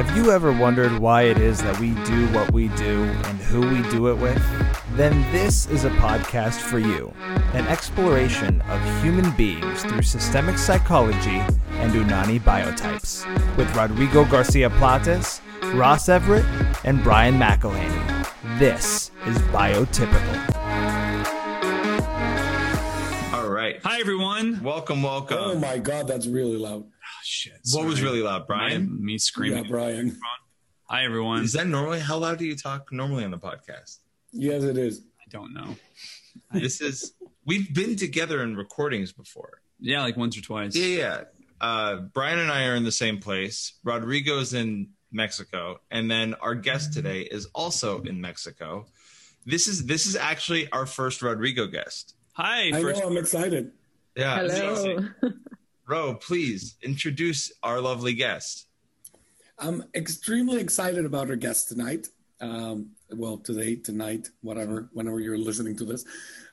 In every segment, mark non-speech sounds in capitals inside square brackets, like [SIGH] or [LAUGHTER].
Have you ever wondered why it is that we do what we do and who we do it with? Then this is a podcast for you an exploration of human beings through systemic psychology and Unani biotypes with Rodrigo Garcia Platas, Ross Everett, and Brian McElhaney. This is Biotypical. All right. Hi, everyone. Welcome, welcome. Oh my god, that's really loud. Shit. what was really loud, Brian? My- me screaming. Yeah, Brian. Hi, everyone. Is that normally how loud do you talk normally on the podcast? Yes, it is. I don't know. [LAUGHS] This is we've been together in recordings before. Yeah, like once or twice. Yeah, yeah. Uh, Brian and I are in the same place. Rodrigo's in Mexico, and then our guest today is also in Mexico. This is this is actually our first Rodrigo guest. Hi. I First, know, I'm excited. Yeah, Hello. [LAUGHS] Ro, please introduce our lovely guest. I'm extremely excited about our guest tonight. Um, well, today, tonight, whatever, whenever you're listening to this.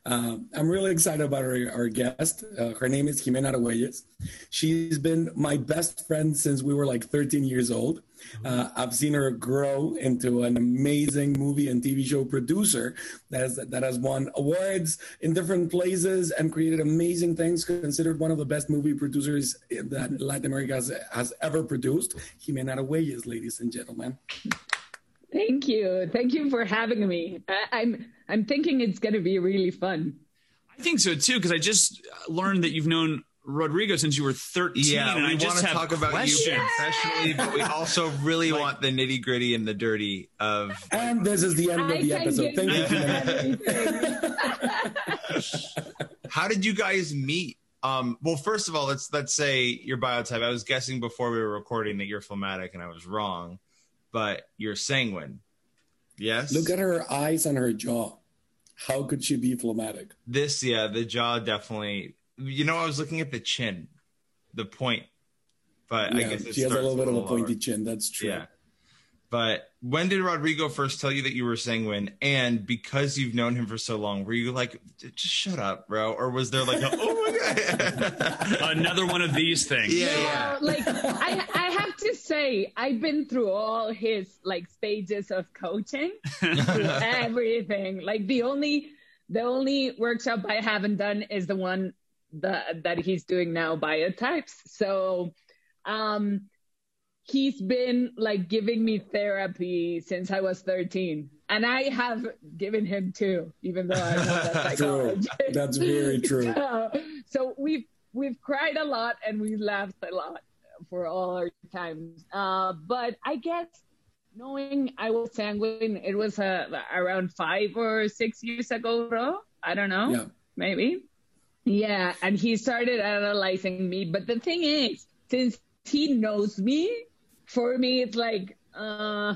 Um, I'm really excited about our, our guest. Uh, her name is Jimena Arguelles. She's been my best friend since we were like 13 years old. Uh, I've seen her grow into an amazing movie and TV show producer that has, that has won awards in different places and created amazing things. Considered one of the best movie producers that Latin America has, has ever produced. Jimena Arguelles, ladies and gentlemen. Thank you. Thank you for having me. I, I'm I'm thinking it's going to be really fun. I think so too, because I just learned that you've known Rodrigo since you were 13. Yeah, and we I just want to talk about questions. you professionally, but we also really want the nitty gritty and the dirty of. And this is the end I of the episode. Thank you, you Jimena. [LAUGHS] How did you guys meet? Um, well, first of all, let's let's say your biotype. I was guessing before we were recording that you're phlegmatic, and I was wrong, but you're sanguine. Yes. Look at her eyes and her jaw. How could she be phlegmatic? this. Yeah, the jaw definitely. You know, I was looking at the chin, the point, but I guess it she has a little bit of a lower. pointy chin. That's true. Yeah. But when did Rodrigo first tell you that you were sanguine? And because you've known him for so long, were you like, just shut up, bro? Or was there like, a, oh my god? [LAUGHS] Another one of these things. Yeah, No, yeah. like I, I have to say, I've been through all his like stages of coaching, [LAUGHS] everything. Like the only, the only workshop I haven't done is the one that that he's doing now, biotypes. So, um, he's been like giving me therapy since I was 13, and I have given him too, even though I'm not [LAUGHS] a psychologist. That's very [LAUGHS] true. so, so we've we've cried a lot and we laughed a lot for all our times. Uh, but I guess knowing I was sanguine, it was uh, around five or six years ago, bro. I don't know, Yeah. maybe. Yeah, and he started analyzing me. But the thing is, since he knows me, for me it's like, uh,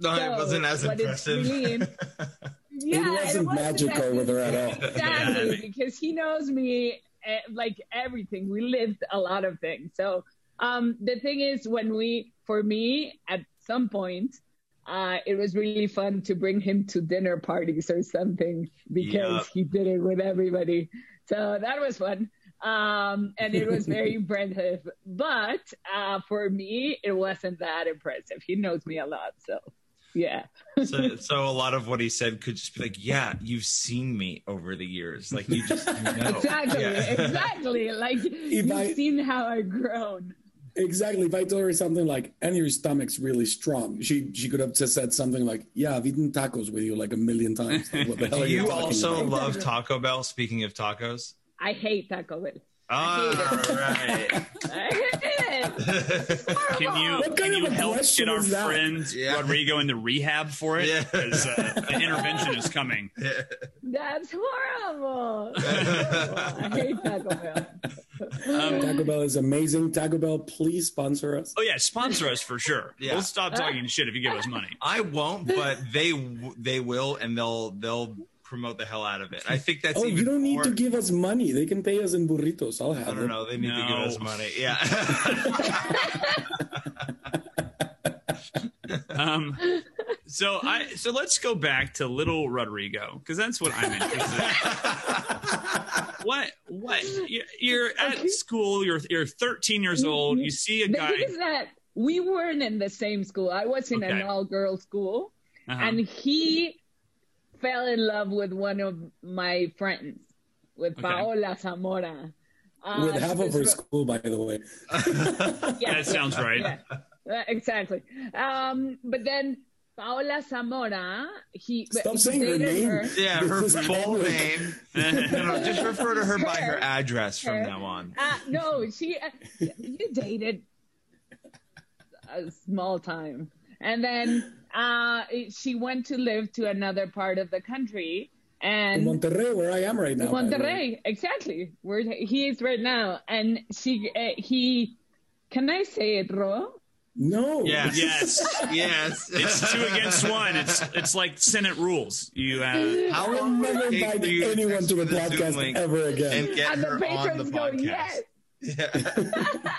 No, it wasn't as what it's impressive. really- [LAUGHS] yeah, it wasn't magical with her at all. Exactly, Yeah. because he knows me eh, like everything. We lived a lot of things. So um, the thing is, when we, for me, at some point, uh, it was really fun to bring him to dinner parties or something because Yeah. he did it with everybody. So that was fun. Um, and it was very [LAUGHS] impressive. But uh, for me, it wasn't that impressive. He knows me a lot. So yeah. so, so a lot of what he said could just be like, yeah, you've seen me over the years. Like you just you know. [LAUGHS] Exactly, Yeah. exactly. Like you've I- seen how I've grown. Exactly. If I told her something like, and your stomach's really strong, she she could have just said something like, Yeah, I've eaten tacos with you like a million times. Like, what the hell Do are you you talking also about? love Taco Bell? Speaking of tacos. I hate Taco Bell. All hate right. I hate it. [LAUGHS] Can you What can you of a help question get our friend Yeah. Rodrigo into rehab for it? Yeah. Because uh, an intervention is coming. That's horrible. [LAUGHS] I hate Taco Bell. Um, Taco Bell is amazing. Taco Bell, please sponsor us. oh yeah, sponsor us for sure. Yeah. We'll stop talking shit if you give us money. I won't, but they they will, and they'll they'll promote the hell out of it. I think that's Oh, even you don't need to give us money. They can pay us in burritos. I'll I have don't it. know. They need to give us money. Yeah. [LAUGHS] [LAUGHS] [LAUGHS] Um, so I so let's go back to little Rodrigo because that's what I'm interested. in. what what you're, you're at school. You're you're 13 years old. You see a The guy. thing is that we weren't in the same school. I was in an all girls school, Uh-huh. and he fell in love with one of my friends, with Okay. Paola Zamora. Uh, With half of her school, by the way. [LAUGHS] yeah, that sounds right. yeah, exactly. Um, but then Paola Zamora, he Stop he saying her name. her. Yeah, her full name. [LAUGHS] No, no, just refer to her by her Her. address from now on. Uh, no, she uh, you dated a small time, and then uh, she went to live to another part of the country, In and Monterrey, where I am right now. by. Monterrey, exactly where he is right now, and she uh, he. Can I say it, Ro? No. Yes. [LAUGHS] Yes. Yes. It's two against one. It's it's like Senate rules. You have. How I will never invite for you to anyone to for a the Zoom podcast link ever again. And get and the her on the patrons go, podcast. yes. Yeah.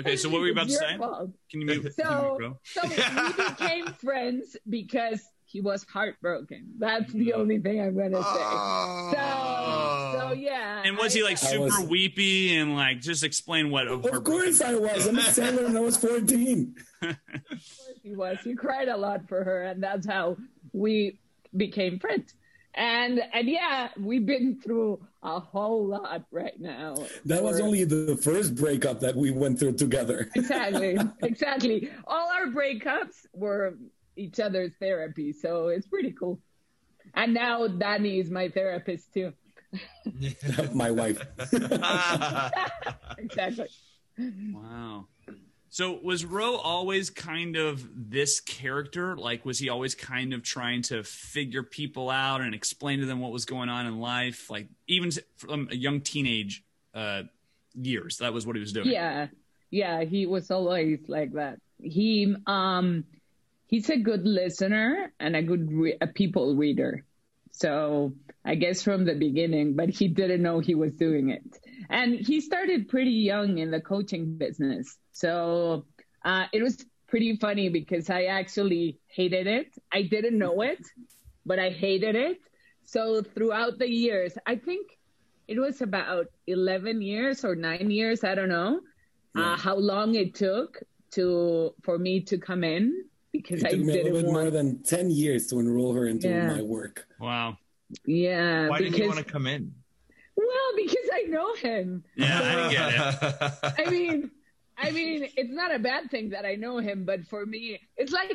okay. So what were you about to say? fault. Can you mute? can you So, mute, bro? so we became friends because he was heartbroken. That's the only thing I'm gonna say. Oh. So, ah. so yeah. And was he like super was- weepy and like just explain what? Of course I was. I'm a sailor and I was 14. [LAUGHS] of course he was. He cried a lot for her, and that's how we became friends. And and yeah, we've been through a whole lot right now. That was only the first breakup that we went through together. exactly [LAUGHS] exactly. All our breakups were each other's therapy, so it's pretty cool. And now Danny is my therapist too. [LAUGHS] My wife. [LAUGHS] Exactly. Wow. So was Ro always kind of this character? Like, was he always kind of trying to figure people out and explain to them what was going on in life? Like, even from a young teenage uh, years, that was what he was doing. Yeah, yeah. He was always like that. He um, he's a good listener and a good re- a people reader. So I guess from the beginning, but he didn't know he was doing it. And he started pretty young in the coaching business. So uh, it was pretty funny because I actually hated it. I didn't know it, but I hated it. So throughout the years, I think it was about 11 years or nine years, I don't know, uh, how long it took to for me to come in because It I took me a didn't little bit want more than 10 years to enroll her into Yeah. my work. Wow. Yeah, Why because didn't you want to come in? well, because I know him. Yeah, I get it. [LAUGHS] I mean, I mean, it's not a bad thing that I know him, but for me, it's like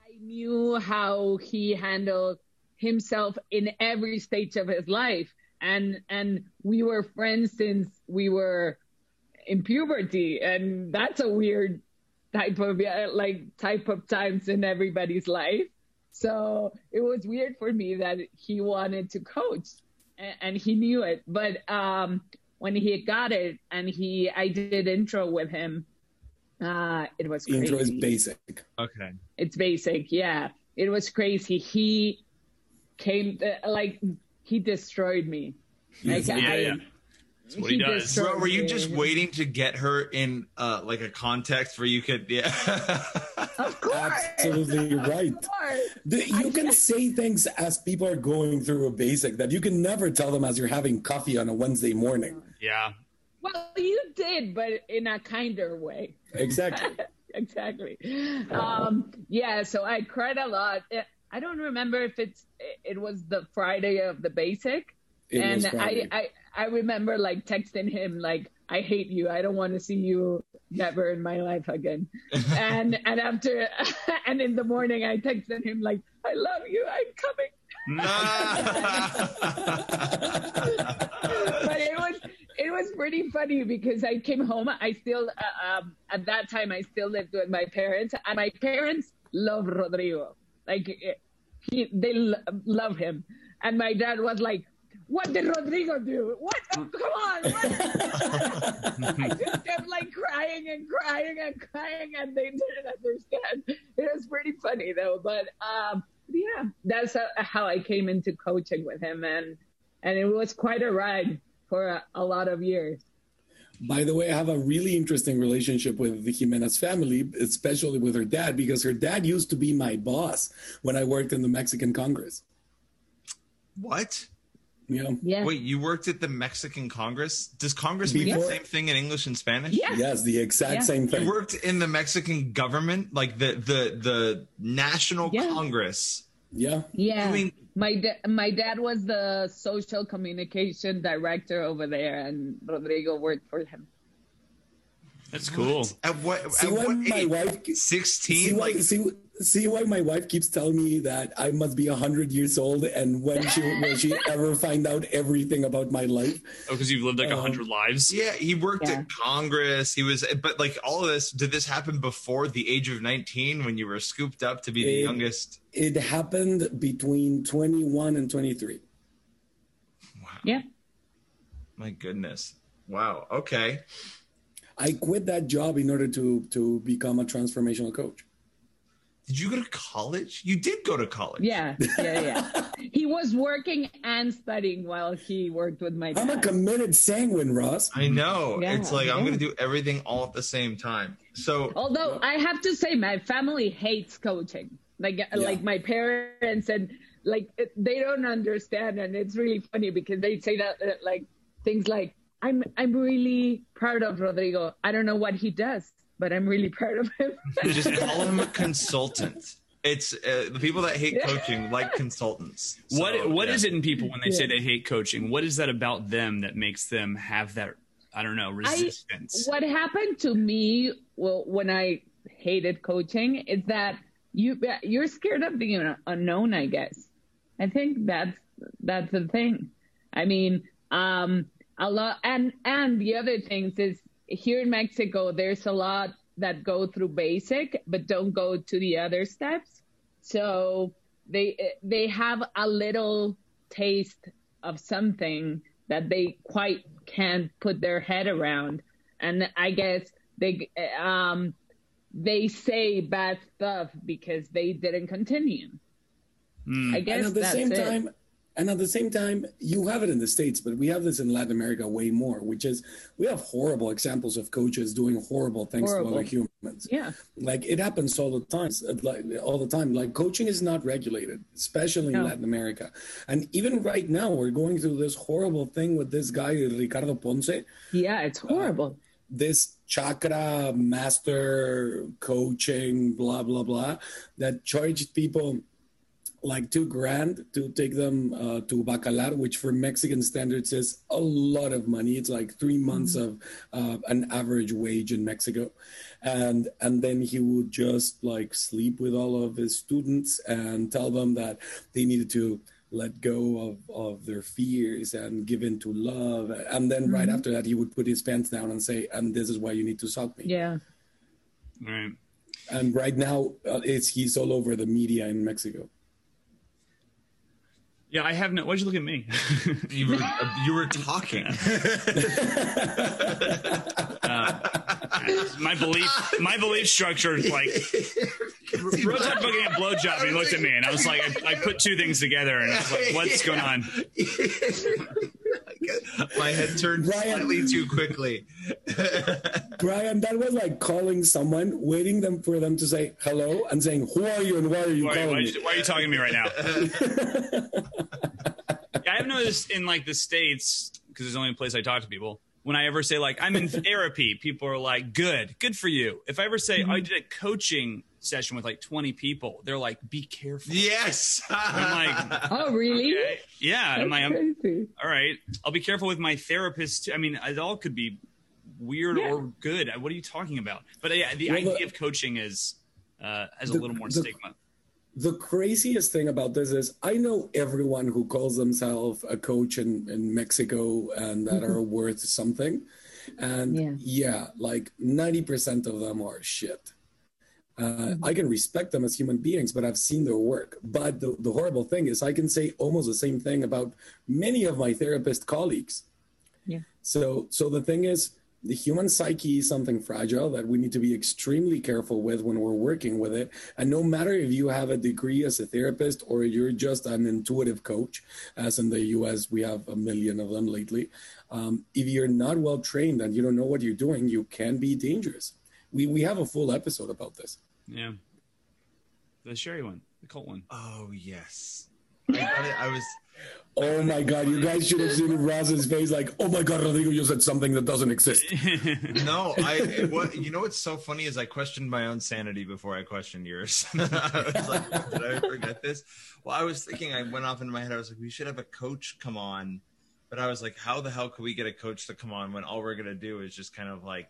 I knew how he handled himself in every stage of his life, and and we were friends since we were in puberty, and that's a weird type of yeah, like type of times in everybody's life. So it was weird for me that he wanted to coach and, and he knew it. But um, when he got it and he, I did intro with him. Uh, it was crazy. Intro is basic. okay. It's basic, yeah. It was crazy. He came uh, like he destroyed me. Like, Yeah, I- yeah. That's what he does. Bro, were you just waiting to get her in uh like a context where you could yeah [LAUGHS] Of course, Absolutely right. Course. The- you can say things as people are going through a basic that you can never tell them as you're having coffee on a Wednesday morning. Yeah. Well, you did, but in a kinder way. Exactly. [LAUGHS] exactly. Um, yeah, so I cried a lot. Eh, I don't remember if it's it was the Friday of the basic, It and I, I I remember like texting him like I hate you. I don't want to see you never in my life again. [LAUGHS] and and after [LAUGHS] and in the morning I texted him like I love you. I'm coming. [LAUGHS] but it was it was pretty funny because I came home. I still uh, um, at that time I still lived with my parents, and my parents love Rodrigo. Like eh, he, they lo- love him, and my dad was like, "What did Rodrigo do? What? Oh, come on!" What? [LAUGHS] I just kept like crying and crying and crying, and they didn't understand. It was pretty funny though, but um, yeah, that's uh, how I came into coaching with him, and and it was quite a ride for a, a lot of years. By the way, I have a really interesting relationship with the Jimena's family, especially with her dad, because her dad used to be my boss when I worked in the Mexican Congress. what? Yeah. Yeah. Wait, you worked at the Mexican Congress? Does Congress mean the same thing in English and Spanish? Yeah. Yes, the exact Yeah. same thing. You worked in the Mexican government, like the the the National Yeah. Congress. Yeah. Yeah. I mean- my da- my dad was the social communication director over there, and Rodrigo worked for him. That's cool. At what? See at why what my age? wife see Sixteen? why, Like see, see why my wife keeps telling me that I must be hundred years old, and when she will she [LAUGHS] ever find out everything about my life? Oh, because you've lived like a Um, hundred lives. Yeah, he worked Yeah. at Congress. He was, but like all of this, did this happen before the age of 19 when you were scooped up to be the It- youngest? It happened between twenty one and twenty three. Wow. Yeah. My goodness. Wow. Okay. I quit that job in order to to become a transformational coach. Did you go to college? You did go to college. Yeah, yeah, yeah. [LAUGHS] he was working and studying while he worked with my I'm a committed sanguine, Ross. I know. Yeah, it's like I'm going to do everything all at the same time. So, Although I have to say, my family hates coaching. Like, like my parents and like they don't understand, and it's really funny because they say that like things like, "I'm I'm really proud of Rodrigo. I don't know what he does, but I'm really proud of him." [LAUGHS] just call him a consultant. It's uh, the people that hate coaching like consultants. So, What what yeah. is it in people when they say they hate coaching? What is that about them that makes them have that I don't know resistance? what happened to me well when i hated coaching is that you you're scared of the unknown i guess i think that's that's the thing i mean um a lot and and the other things is here in mexico there's a lot that go through basic but don't go to the other steps so they they have a little taste of something that they quite can't put their head around and i guess they um they say bad stuff because they didn't continue Hmm. i guess and at the that's same it. time and at the same time you have it in the states but we have this in latin america way more which is we have horrible examples of coaches doing horrible things Horrible. to other humans. Yeah. Like it happens all the time like all the time. Like coaching is not regulated especially in No. latin america. And even right now we're going through this horrible thing with this guy ricardo ponce. Yeah it's uh, horrible. this chakra master coaching blah blah blah that charged people like two grand to take them uh, to bacalar which for mexican standards is a lot of money. It's like three months of uh, an average wage in mexico. And and then he would just like sleep with all of his students and tell them that they needed to let go of, of their fears and give in to love. And then right after that he would put his pants down and say and this is why you need to suck me. Yeah. Right. and right now uh, it's he's all over the media in mexico Yeah, I have no. Why'd you look at me? [LAUGHS] You were you were talking. [LAUGHS] Uh, my belief, my belief structure is like. Ro [LAUGHS] talked about getting a blowjob, and he looked at me, and I was like, I, I put two things together, and I was like, what's going on? My head turned Brian. slightly too quickly. brian that was like calling someone waiting them for them to say hello and saying who are you and why are you Why, calling why, me why are you talking to me right now? Yeah, I've noticed in like the states because it's the only place I talk to people. When I ever say like I'm in [LAUGHS] therapy, people are like, "Good, good for you." If I ever say Mm-hmm. I did a coaching session with like 20 people, they're like, "Be careful." Yes. I'm like, [LAUGHS] oh really okay. yeah, I'm like, I'm, crazy. "All right, I'll be careful with my therapist. Too. I mean, it all could be weird Yeah. or good. What are you talking about? But yeah, the Well, the- idea of coaching is uh, has a little more the- stigma. The craziest thing about this is I know everyone who calls themselves a coach in, in Mexico and that are worth something. And Yeah. yeah, like 90% of them are shit. Uh, I can respect them as human beings, but I've seen their work. But the, the horrible thing is, I can say almost the same thing about many of my therapist colleagues. Yeah. So, so the thing is, the human psyche is something fragile that we need to be extremely careful with when we're working with it. And no matter if you have a degree as a therapist or you're just an intuitive coach, as in the US, we have a million of them lately. Um, if you're not well trained and you don't know what you're doing, you can be dangerous. We, we have a full episode about this. Yeah, the sherry one, the cult one. Oh yes. [LAUGHS] I, got it, I was. Oh my god, you guys should have seen Ross's face like, oh my god, Rodrigo you said something that doesn't exist. [LAUGHS] No, I. What you know? What's so funny is I questioned my own sanity before I questioned yours. [LAUGHS] I was like, did I forget this? Well, I was thinking. I went off in my head. I was like, we should have a coach come on, but I was like, how the hell could we get a coach to come on when all we're gonna do is just kind of like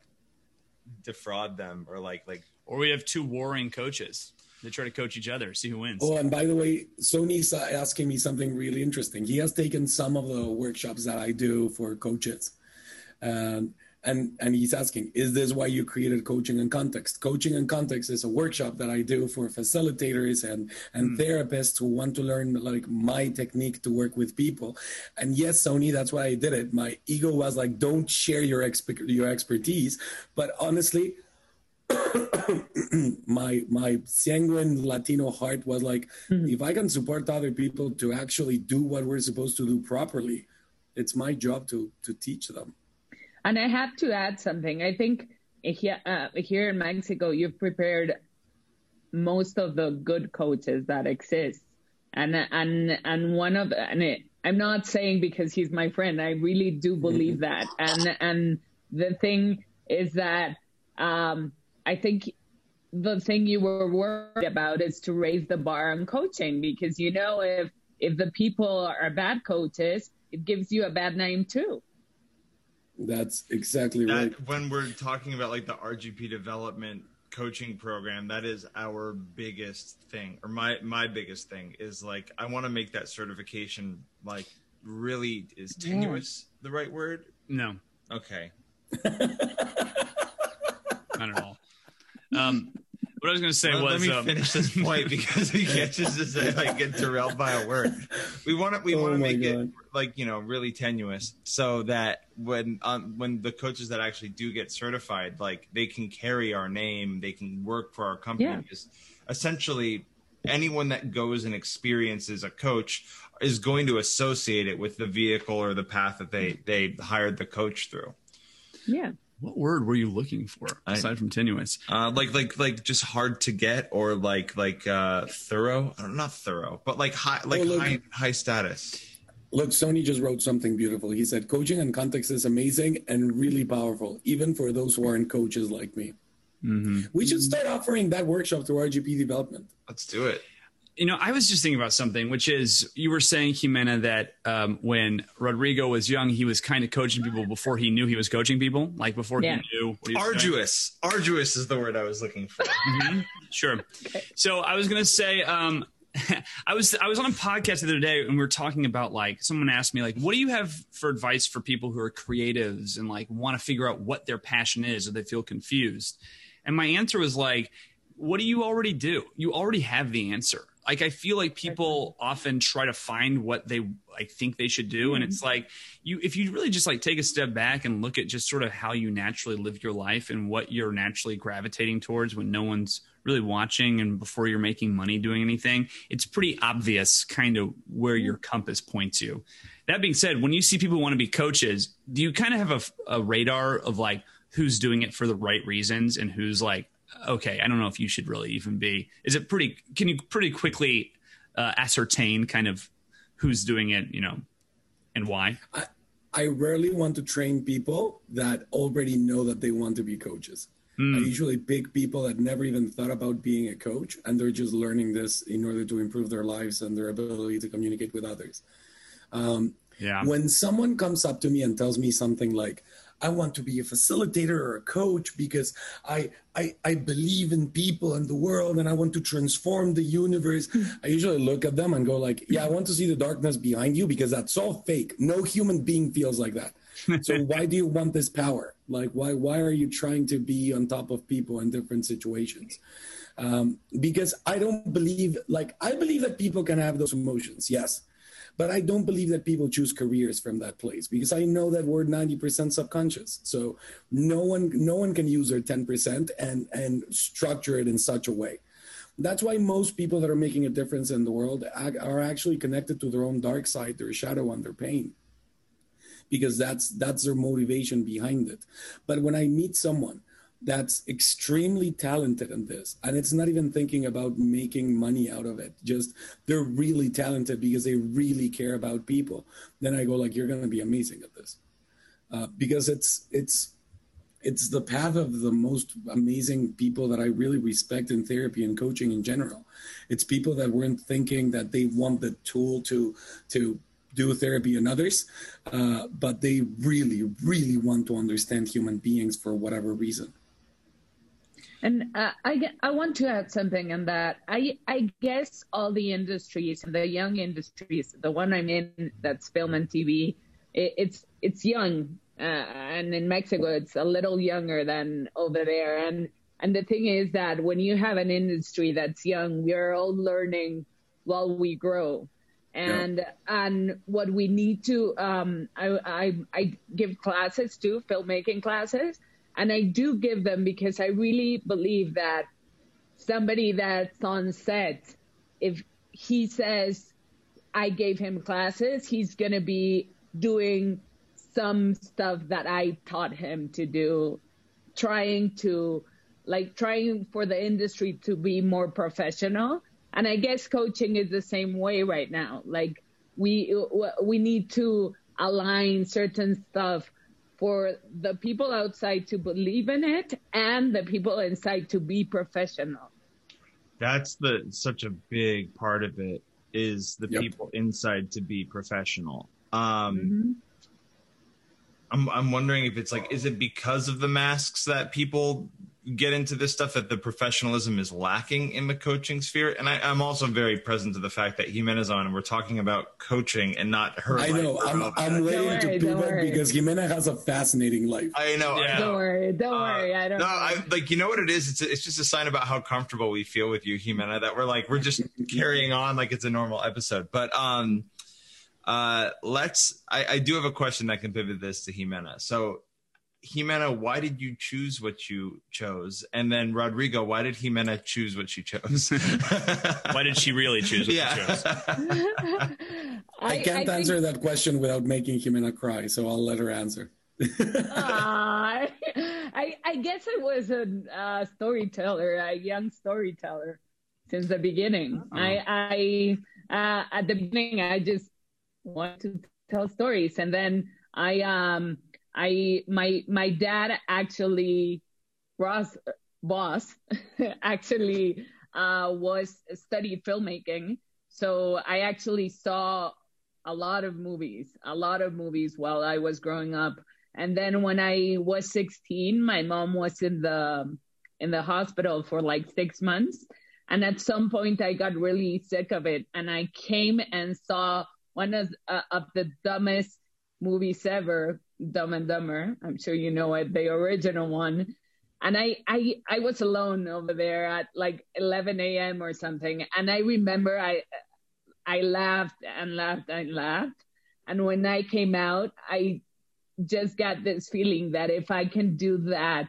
defraud them or like like or we have two warring coaches. They try to coach each other, see who wins. Oh, and by the way, Sony's asking me something really interesting. He has taken some of the workshops that I do for coaches. Um, and and he's asking, is this why you created coaching and context? Coaching and context is a workshop that I do for facilitators and and mm. therapists who want to learn like my technique to work with people. And yes, Sony, that's why I did it. My ego was like, don't share your exp- your expertise. But honestly, [COUGHS] my my sanguine Latino heart was like, mm-hmm. if I can support other people to actually do what we're supposed to do properly, it's my job to to teach them. And I have to add something. I think here uh, here in Mexico, you've prepared most of the good coaches that exist, and and and one of and it, I'm not saying because he's my friend. I really do believe mm-hmm. that. And and the thing is that um, I think the thing you were worried about is to raise the bar on coaching because you know if if the people are bad coaches, it gives you a bad name too. That's exactly that, right. When we're talking about like the RGP development coaching program, that is our biggest thing, or my my biggest thing is like I want to make that certification like really is tenuous yeah. the right word? No. Okay. [LAUGHS] Not at all. Um, what I was going to say well, was, let me um, finish this point [LAUGHS] because we can't just say like get derailed by a word. We want to we oh want to make God. it like you know really tenuous so that when um, when the coaches that actually do get certified, like they can carry our name, they can work for our company. Yeah. Essentially, anyone that goes and experiences a coach is going to associate it with the vehicle or the path that they they hired the coach through. Yeah. What word were you looking for aside I, from tenuous? Uh, like like like just hard to get or like like uh, thorough? Not thorough, but like high like oh, look, high high status. Look, Sony just wrote something beautiful. He said, "Coaching and context is amazing and really powerful, even for those who aren't coaches like me." Mm-hmm. We should start offering that workshop to RGP development. Let's do it you know, I was just thinking about something, which is you were saying, Jimena, that um, when Rodrigo was young, he was kind of coaching people before he knew he was coaching people, like before yeah. he knew. He Arduous. Doing. Arduous is the word I was looking for. [LAUGHS] Mm-hmm. Sure. So I was going to say, um, [LAUGHS] I was I was on a podcast the other day and we were talking about like someone asked me like what do you have for advice for people who are creatives and like want to figure out what their passion is or they feel confused and my answer was like what do you already do you already have the answer like I feel like people often try to find what they like think they should do, mm-hmm. and it's like you if you really just like take a step back and look at just sort of how you naturally live your life and what you're naturally gravitating towards when no one's really watching and before you're making money doing anything, it's pretty obvious kind of where your compass points you. That being said, when you see people want to be coaches, do you kind of have a, a radar of like who's doing it for the right reasons and who's like okay, I don't know if you should really even be. Is it pretty? Can you pretty quickly uh, ascertain kind of who's doing it, you know, and why? I, I rarely want to train people that already know that they want to be coaches. Mm. I usually pick people that never even thought about being a coach, and they're just learning this in order to improve their lives and their ability to communicate with others. Um, yeah. When someone comes up to me and tells me something like, I want to be a facilitator or a coach because I, I, I believe in people and the world and I want to transform the universe. Hmm. I usually look at them and go like, yeah, I want to see the darkness behind you because that's all fake. No human being feels like that. so [LAUGHS] why do you want this power? Like, why, why are you trying to be on top of people in different situations? Um, because I don't believe, like, I believe that people can have those emotions. Yes. But I don't believe that people choose careers from that place because I know that we're 90% subconscious. So no one no one can use their 10% and and structure it in such a way. That's why most people that are making a difference in the world are actually connected to their own dark side, their shadow and their pain. Because that's that's their motivation behind it. But when I meet someone that's extremely talented in this and it's not even thinking about making money out of it just they're really talented because they really care about people then i go like you're going to be amazing at this uh, because it's it's it's the path of the most amazing people that I really respect in therapy and coaching in general. It's people that weren't thinking that they want the tool to to do therapy and others, uh, but they really, really want to understand human beings for whatever reason. And uh, I, I want to add something on that. I, I guess all the industries, the young industries, the one I'm in, that's film and TV, it, it's it's young uh, and in Mexico it's a little younger than over there. And and the thing is that when you have an industry that's young, we're all learning while we grow. And yeah. and what we need to um, I, I I give classes too, filmmaking classes, and I do give them because I really believe that somebody that's on set, if he says I gave him classes, he's gonna be doing some stuff that I taught him to do, trying to like trying for the industry to be more professional. And I guess coaching is the same way right now. Like we we need to align certain stuff for the people outside to believe in it and the people inside to be professional. That's the such a big part of it is the yep. people inside to be professional. Um, mm-hmm. I'm I'm wondering if it's like, is it because of the masks that people get into this stuff that the professionalism is lacking in the coaching sphere? And I, am also very present to the fact that Jimena's on and we're talking about coaching and not her. I know. I'm, I'm waiting to pivot because Jimena has a fascinating life. I know. Yeah. Don't worry. Don't uh, worry. I don't. No, I, like you know what it is. It's it's just a sign about how comfortable we feel with you, Jimena. That we're like we're just [LAUGHS] carrying on like it's a normal episode. But um uh, let's. I, I do have a question that can pivot this to Jimena. So, Jimena, why did you choose what you chose? And then Rodrigo, why did Jimena choose what she chose? [LAUGHS] why did she really choose what yeah. she chose? [LAUGHS] I, can't I answer think... that question without making Jimena cry, so I'll let her answer. [LAUGHS] uh, I, I guess I was a uh, storyteller, a young storyteller since the beginning. Oh. I, I uh, at the beginning, I just want to tell stories. And then I, um, I, my, my dad actually, Ross boss, [LAUGHS] actually, uh, was studied filmmaking. So I actually saw a lot of movies, a lot of movies while I was growing up. And then when I was 16, my mom was in the, in the hospital for like six months. And at some point I got really sick of it and I came and saw one of, uh, of the dumbest movies ever, Dumb and Dumber. I'm sure you know it, the original one. And I, I, I was alone over there at like 11 a.m. or something. And I remember I, I laughed and laughed and laughed. And when I came out, I just got this feeling that if I can do that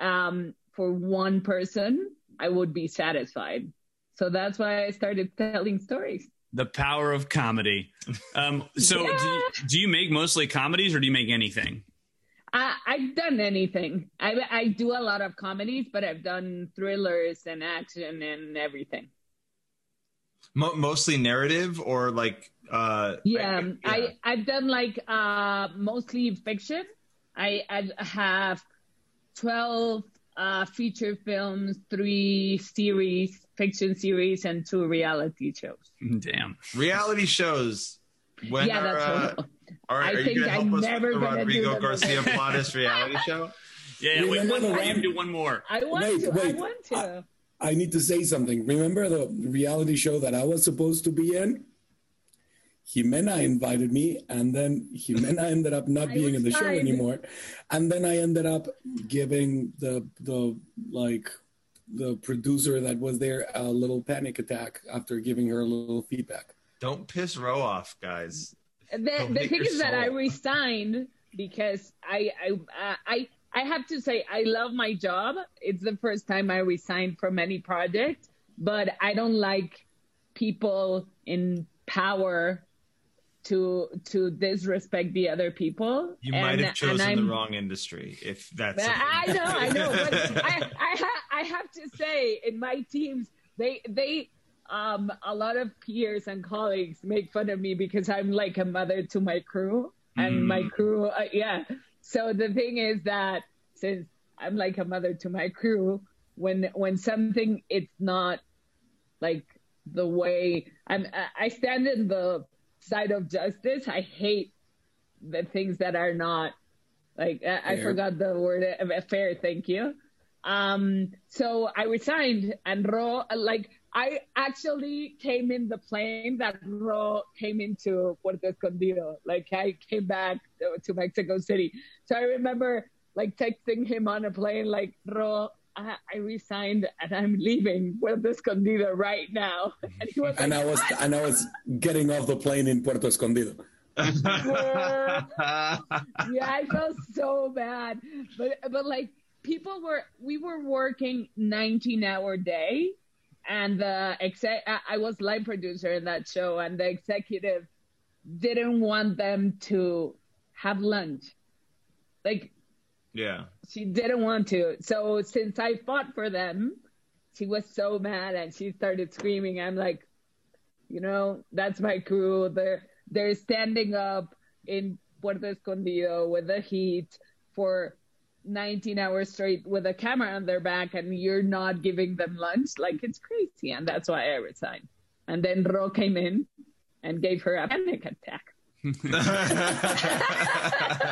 um, for one person, I would be satisfied. So that's why I started telling stories the power of comedy. Um, so, yeah. do, you, do, you, make mostly comedies or do you make anything? I, I've done anything. I, I do a lot of comedies, but I've done thrillers and action and everything. Mo- mostly narrative or like uh yeah, I, yeah. I have done like uh mostly fiction i i have 12 uh, feature films, three series, fiction series, and two reality shows. [LAUGHS] Damn. Reality shows. When yeah, are, that's uh, are, I are think you I'm never with the Rodrigo Garcia [LAUGHS] Platas reality show? Yeah, yeah wait, one, I do one more. I want wait, to. Wait. I want to. I, I need to say something. Remember the reality show that I was supposed to be in? Jimena invited me, and then Jimena ended up not [LAUGHS] being in the show anymore. And then I ended up giving the the like the producer that was there a little panic attack after giving her a little feedback. Don't piss Ro off, guys. The, the thing is that I resigned because I I uh, I I have to say I love my job. It's the first time I resigned from any project, but I don't like people in power to to disrespect the other people. You and, might have chosen the wrong industry if that's. I know, I know, but I, I, ha- I have to say, in my teams, they, they, um, a lot of peers and colleagues make fun of me because I'm like a mother to my crew, and my crew, uh, yeah. So the thing is that since I'm like a mother to my crew, when when something it's not like the way I'm, I- I stand in the side of justice. I hate the things that are not like I, I forgot the word uh, fair. Thank you. Um, so I resigned and Ro, like I actually came in the plane that Ro came into Puerto Escondido. Like I came back to Mexico City. So I remember like texting him on a plane, like Ro, I, I resigned and I'm leaving Puerto Escondido right now. Mm-hmm. And he was And like, I was and I was getting off the plane in Puerto Escondido. [LAUGHS] yeah, I felt so bad. But but like people were we were working 19 hour day and the exec I- I was line producer in that show and the executive didn't want them to have lunch. Like yeah. she didn't want to. So since I fought for them, she was so mad and she started screaming. I'm like, you know, that's my crew. They're they're standing up in Puerto Escondido with the heat for 19 hours straight with a camera on their back, and you're not giving them lunch. Like it's crazy, and that's why I resigned. And then Ro came in and gave her a panic attack. [LAUGHS]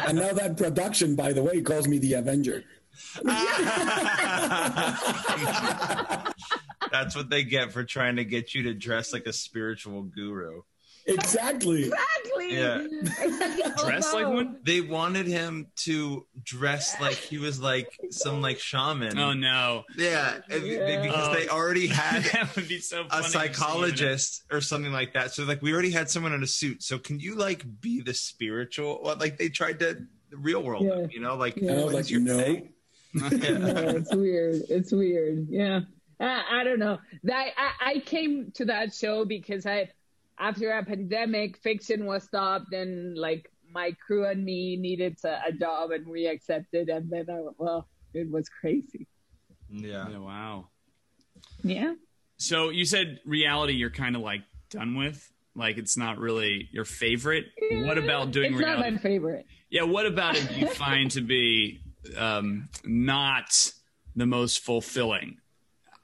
And now that production, by the way, calls me the Avenger. [LAUGHS] That's what they get for trying to get you to dress like a spiritual guru. Exactly. Exactly. Yeah. [LAUGHS] Exactly. Dress like oh, one? They wanted him to dress like he was like some like shaman. Oh no, Yeah, Yeah. because they already had [LAUGHS] be so funny. a to see, wouldn't it? psychologist or something like that. So like we already had someone in a suit. So can you like be the spiritual? Well, like they tried to the real world, Yeah. you know, like And I was what like, is your no. no, [LAUGHS] it's weird. It's weird. Yeah. I, I don't know. That I, I came to that show because I, after a pandemic, fiction was stopped, and like my crew and me needed a, a job, and we accepted. And then I, well, it was crazy. yeah. Yeah, wow. Yeah. So you said reality you're kind of like done with? Like it's not really your favorite? What about doing It's reality? not my favorite. Yeah, what about it do you find to be um, not the most fulfilling?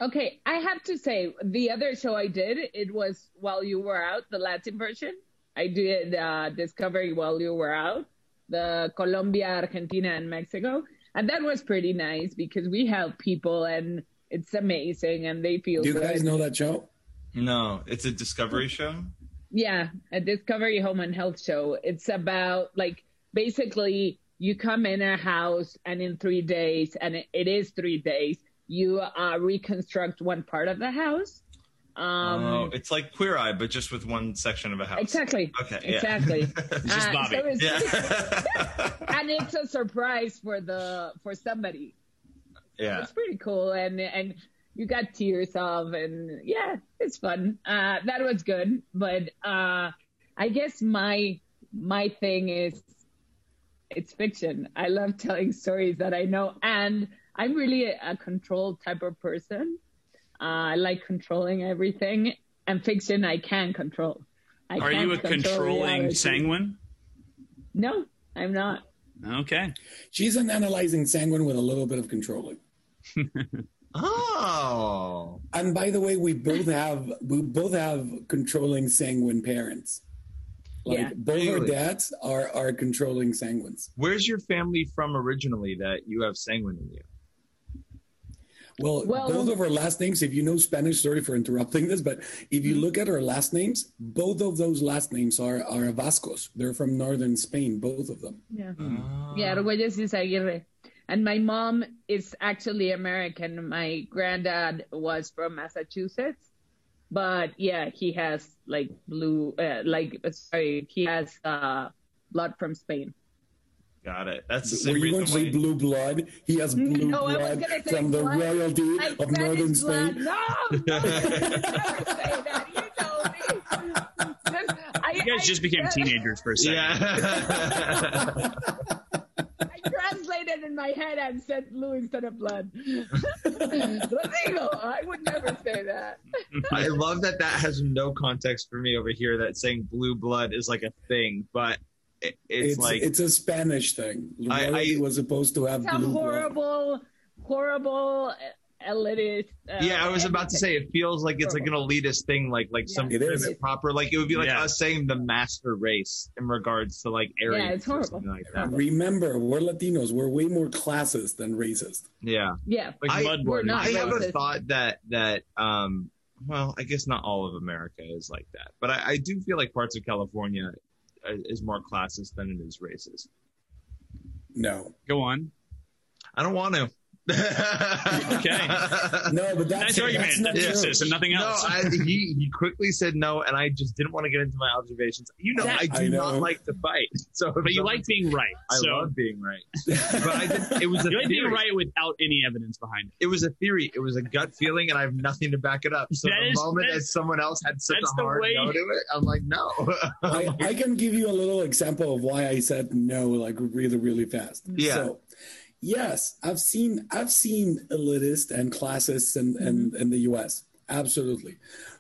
Okay, I have to say the other show I did it was while you were out, the Latin version. I did uh, Discovery while you were out, the Colombia, Argentina, and Mexico, and that was pretty nice because we help people and it's amazing and they feel Do you good. guys know that show? No, it's a discovery show. Yeah, a Discovery Home and Health show. It's about like basically you come in a house and in three days, and it, it is three days, you uh, reconstruct one part of the house. Um, oh, it's like Queer Eye, but just with one section of a house. Exactly. Okay, yeah. Exactly. [LAUGHS] just Uh, Bobby. so it's- Yeah. [LAUGHS] and it's a surprise for the for somebody. yeah. It's pretty cool, and and you got tears of, and yeah, it's fun. Uh, that was good, but uh, I guess my my thing is it's fiction. I love telling stories that I know, and I'm really a, a control type of person. Uh, I like controlling everything, and fiction I can control. I Are can't you a control controlling reality. sanguine? No, I'm not. Okay. She's an analyzing sanguine with a little bit of controlling. [LAUGHS] Oh. And by the way, we both have we both have controlling sanguine parents. Like Yeah. both our dads are are controlling sanguines. Where's your family from originally that you have sanguine in you? Well, Well- both of our last names, if you know Spanish, sorry for interrupting this, but if you look at our last names, both of those last names are are Vascos. They're from northern Spain, both of them. Yeah. Oh. Yeah, Arguelles Izaguire. And my mom is actually American. My granddad was from Massachusetts. But yeah, he has like blue, uh, like, sorry, he has uh, blood from Spain. Got it. That's the same Were you going to reason say why. blue blood? He has blue No, blood from the blood. royalty Like of northern. Spain. No, no, never say that. You know me. Just- I, guys just became teenagers for a second. Yeah. [LAUGHS] I translated in my head and said blue instead of blood. Latino. [LAUGHS] I would never say that. [LAUGHS] I love that that has no context for me over here. That saying blue blood is like a thing, but it, it's, It's like it's a Spanish thing. I- I- was supposed to have It's a blue blood. horrible, horrible elitist. Uh, yeah, I was about to say it feels like it's like an elitist thing, like like some It is. proper. Like it would be like Yeah. us saying the master race in regards to like Aryans Yeah, it's horrible. like that. Remember, we're Latinos. We're way more classist than racist. Yeah, Yeah. Like I- blood we're not I have a thought that that um well, I guess not all of America is like that, but I, I do feel like parts of California uh, Uh, is more classist than it is racist. No, Go on. I don't want to. [LAUGHS] Okay. no, but that's, Nice argument. that's not That's true. and nothing No, else. I, he he quickly said no, and I just didn't want to get into my observations. You know, That- I do I not like to fight, so but you like being right. I so love being right, [LAUGHS] but I did, it was a you like being right without any evidence behind it. It was a theory. It was a gut feeling, and I have nothing to back it up. So That the is- moment that- that someone else had such a hard way- no to it, I'm like, no. [LAUGHS] I, I can give you a little example of why I said no, like really, really fast. Yeah. So, yes, I've seen I've seen elitists and classists in, in, in the U.S. Absolutely,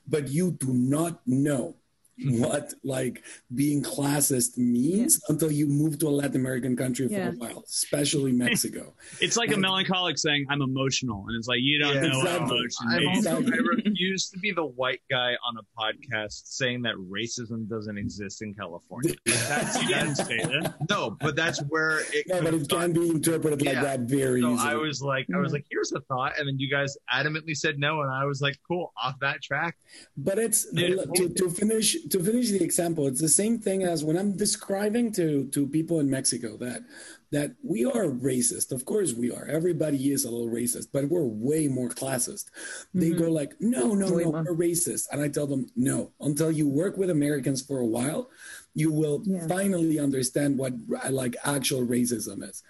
but you do not know [LAUGHS] what like being classist means until you move to a Latin American country for Yeah. a while, especially [LAUGHS] Mexico. It's like a melancholic saying, "I'm emotional," and it's like you don't Yeah. know Exactly. emotion I'm means. also, Exactly. I refuse to be the white guy on a podcast saying that racism doesn't exist in California. [LAUGHS] That's, You didn't say that. no, but that's where it. no, but it can be interpreted like Yeah. that very So easily. I was like, I was Mhm. like, here's a thought, and then you guys adamantly said no, and I was like, cool, off that track. But it's Yeah. to, to finish to finish the example. It's the same thing as when I'm describing to to people in Mexico that that we are racist. Of course we are. Everybody is a little racist, but we're way more classist. They go mm-hmm. like, no, no, Way no, more. we're racist, and I tell them no. Until you work with Americans for a while, you will Yeah. finally understand what like actual racism is,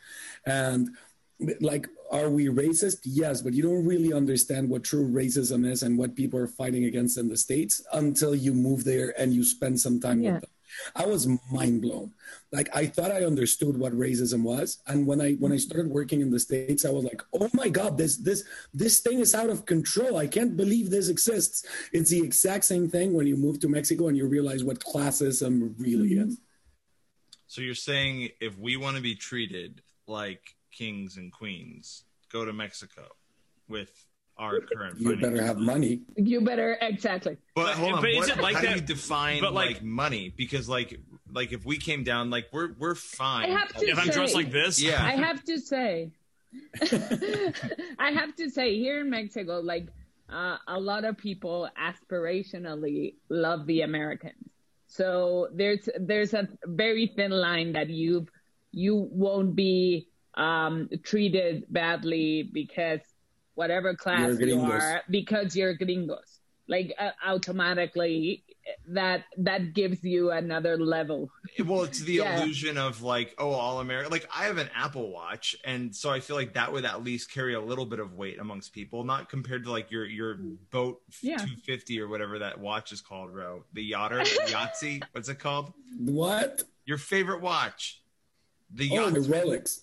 and like are we racist? Yes but you don't really understand what true racism is and what people are fighting against in the states until you move there and you spend some time Yeah. with them. I was mind blown like i thought i understood what racism was and when i when i started working in the states i was like oh my god this this this thing is out of control. I can't believe this exists. It's the exact same thing when you move to mexico and you realize what classism really Mhm. is. So you're saying if we want to be treated like kings and queens, go to Mexico with our current. you financial- better have money You better exactly. But But- hold on, but is what- it like how that- do you define but, like, like- money? Because like like if we came down, like we're we're fine. I have to If I'm dressed like this, Yeah. I have to say, [LAUGHS] I have to say, here in Mexico, like uh, a lot of people aspirationally love the Americans. So there's there's a very thin line that you you won't be um, treated badly because whatever class You're you gringos. are because you're gringos. Like uh, automatically, that that gives you another level. Well, it's the [LAUGHS] Yeah. illusion of like, oh, all American. Like, I have an Apple Watch, and so I feel like that would at least carry a little bit of weight amongst people, not compared to like your your boat Yeah. 250 or whatever that watch is called, bro. The Yachter, the [LAUGHS] Yahtzee. What's it called? what Your favorite watch? The oh yacht. the rolex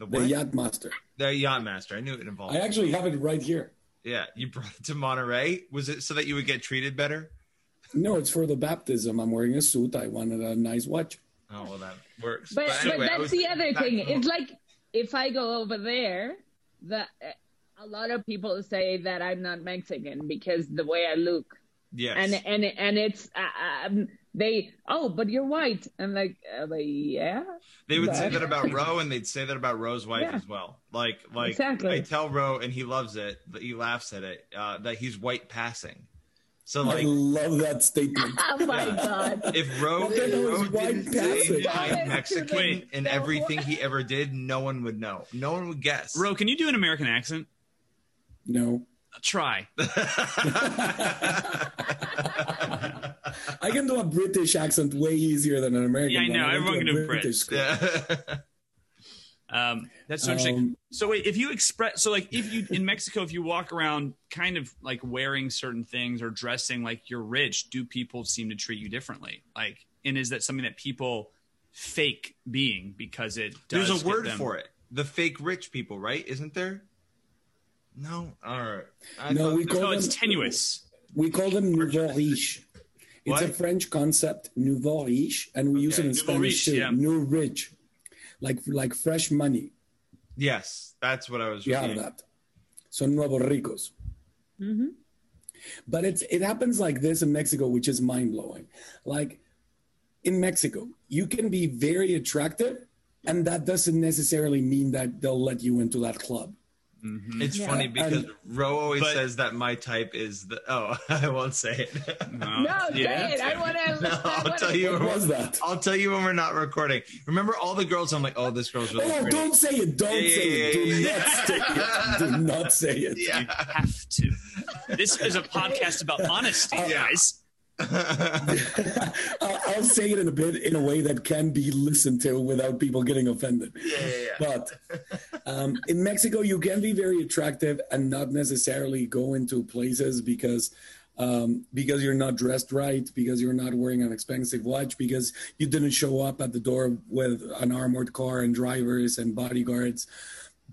the the yacht master the Yachtmaster. I knew it involved. I actually have it right here. yeah, you brought it to Monterey. Was it so that you would get treated better? [LAUGHS] No, it's for the baptism. I'm wearing a suit. I wanted a nice watch. Oh well, that works. But, anyway, but that's was- the other thing. to- It's like if I go over there, the a lot of people say that I'm not Mexican because the way I look, yes. and and and it's uh, um, they oh, but you're white. I'm like, uh, but yeah, They would say that about [LAUGHS] Ro, and they'd say that about Ro's wife Yeah. as well. Like, like Exactly. I tell Ro, and he loves it, but he laughs at it. Uh, that he's white passing. So I like, love that statement. [LAUGHS] oh my Yeah. god. if Ro, What the if hell Ro is white didn't say? I'm Wait. Mexican in No. everything he ever did, no one would know. No one would guess. Ro, can you do an American accent? No, Try. [LAUGHS] [LAUGHS] I can do a British accent way easier than an American. Yeah, I one. know. went to Everyone can do Brit. school. yeah. [LAUGHS] Um, that's so interesting. Um, So wait, if you express, so like if you in Mexico, if you walk around kind of like wearing certain things or dressing like you're rich, do people seem to treat you differently? Like, and is that something that people fake being because it does There's a get word them- for it. The fake rich people, right? Isn't there? No. All right. I No, we there- call No, it's them- tenuous. We call them nouveau riche. It's a French concept, nouveau riche, and we use it Okay, in nouveau Spanish riche, too. yeah. New rich, like like fresh money. Yes, that's what I was. You have that. So nuevos ricos. Mm-hmm. But it's it happens like this in Mexico, which is mind blowing. Like in Mexico, you can be very attractive, and that doesn't necessarily mean that they'll let you into that club. Mm-hmm. It's Yeah. funny um, because And- Ro always But- says that my type is the. Oh, [LAUGHS] I won't say it. No, No, yeah. say it. I want to. [LAUGHS] No, I'll tell you. What when was we're- that? [LAUGHS] I'll tell you when we're not recording. Remember all the girls? I'm like, oh, this girl's really Oh, pretty. don't say it! Don't Yeah, say it! Do yeah, yeah, not say it! Do not say it! Yeah. have to. This is a podcast about honesty, Yeah. guys. [LAUGHS] I'll, say it in a bit in a way that can be listened to without people getting offended. yeah, yeah. But um, in Mexico, you can be very attractive and not necessarily go into places because um, because you're not dressed right, because you're not wearing an expensive watch, because you didn't show up at the door with an armored car and drivers and bodyguards.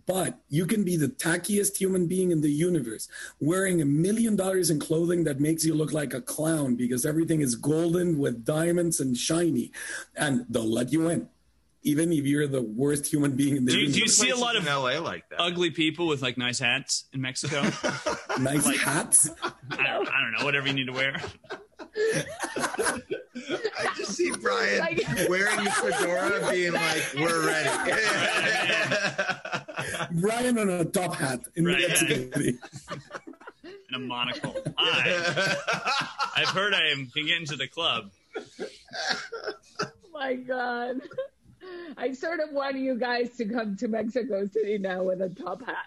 But you can be the tackiest human being in the universe, wearing a million dollars in clothing that makes you look like a clown because everything is golden with diamonds and shiny, and they'll let you in, even if you're the worst human being in the Do you- do you see a lot of in LA like that? Ugly people with like nice hats in Mexico. [LAUGHS] nice hats. I don't, I don't know, whatever you need to wear. I just see Brian Like- wearing the fedora, being like, "We're ready." [LAUGHS] [LAUGHS] [LAUGHS] Brian on a top hat in Right, New York. City. [LAUGHS] And a monocle. Hi. I've heard I am, can get into the club. Oh my God. I sort of want you guys to come to Mexico City now with a top hat.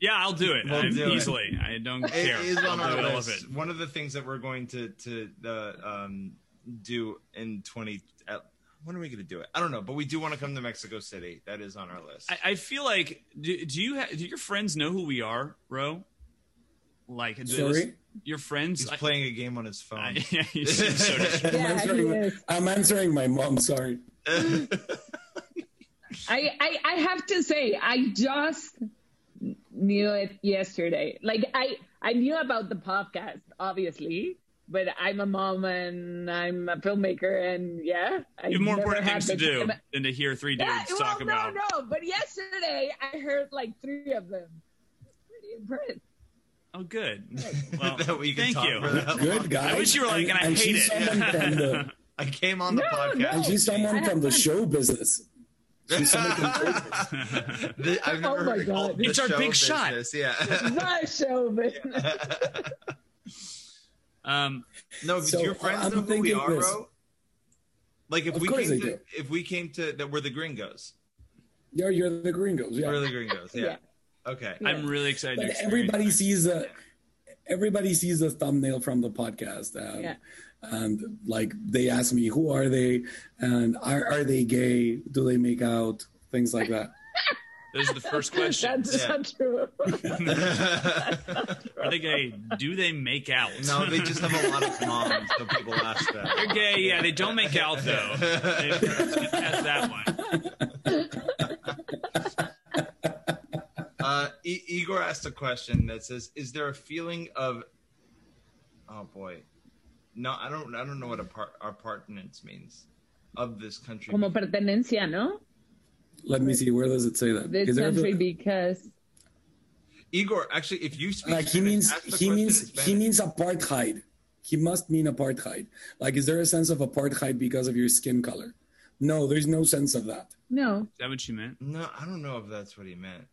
Yeah, I'll do it. We'll I'm do it. easily. I don't care. is on I'll our do all of list. One of the things that we're going to to uh, um, do in twenty. Uh, when are we going to do it? I don't know, but we do want to come to Mexico City. That is on our list. I, I feel like do, do you ha- do your friends know who we are, Ro? Like, Sorry? listen- your friends? He's I- playing a game on his phone. I, [LAUGHS] yeah, so [LAUGHS] I'm, answering. I'm answering my mom. Sorry. [LAUGHS] I, I I have to say I just knew it yesterday. Like I I knew about the podcast obviously, but I'm a mom and I'm a filmmaker and yeah, I you have more important things to do time- [LAUGHS] than to hear three dudes Yeah, well, talk no, about. no, but yesterday I heard like three of them. Pretty impressed. Oh, good. Well, [LAUGHS] that we can thank talk you. for that long. Good guy. I wish you were like, and I hate she's it. Someone from the, [LAUGHS] I came on the No, podcast. no. and she's someone from the show business. She's someone from show business. The- I've oh never Oh my heard God. It's our show big shot. Yeah. The show business. Um, no, So, do your friends I'm know who we are, this. bro? Like if Of we came they to do. if we came to that we're the gringos. You're, you're the gringos. Yeah. We're the gringos. Yeah. Yeah. Okay. I'm really excited. But experience everybody that. sees a, everybody sees the thumbnail from the podcast. Um, Yeah. And like they ask me, who are they? And are, are they gay? Do they make out? Things like that. Those are the first [LAUGHS] questions. That's Yeah. [LAUGHS] not true. Are they gay? Do they make out? no, they just have a lot of moms, so people ask that. They're gay. Yeah, they don't make out though. They- let's get past that one. Uh, I- Igor asked a question that says, "Is there a feeling of, oh boy, no, I don't, I don't know what apart- apartnance means of this country." Como pertenencia, ¿no? Let me see. Where does it say that? This Is there a- country because Igor, actually, if you speak, like he Spanish, means he means he Spanish. means apartheid. He must mean apartheid. Like, is there a sense of apartheid because of your skin color? No, there's no sense of that. no. Is that what you meant? No, I don't know if that's what he meant.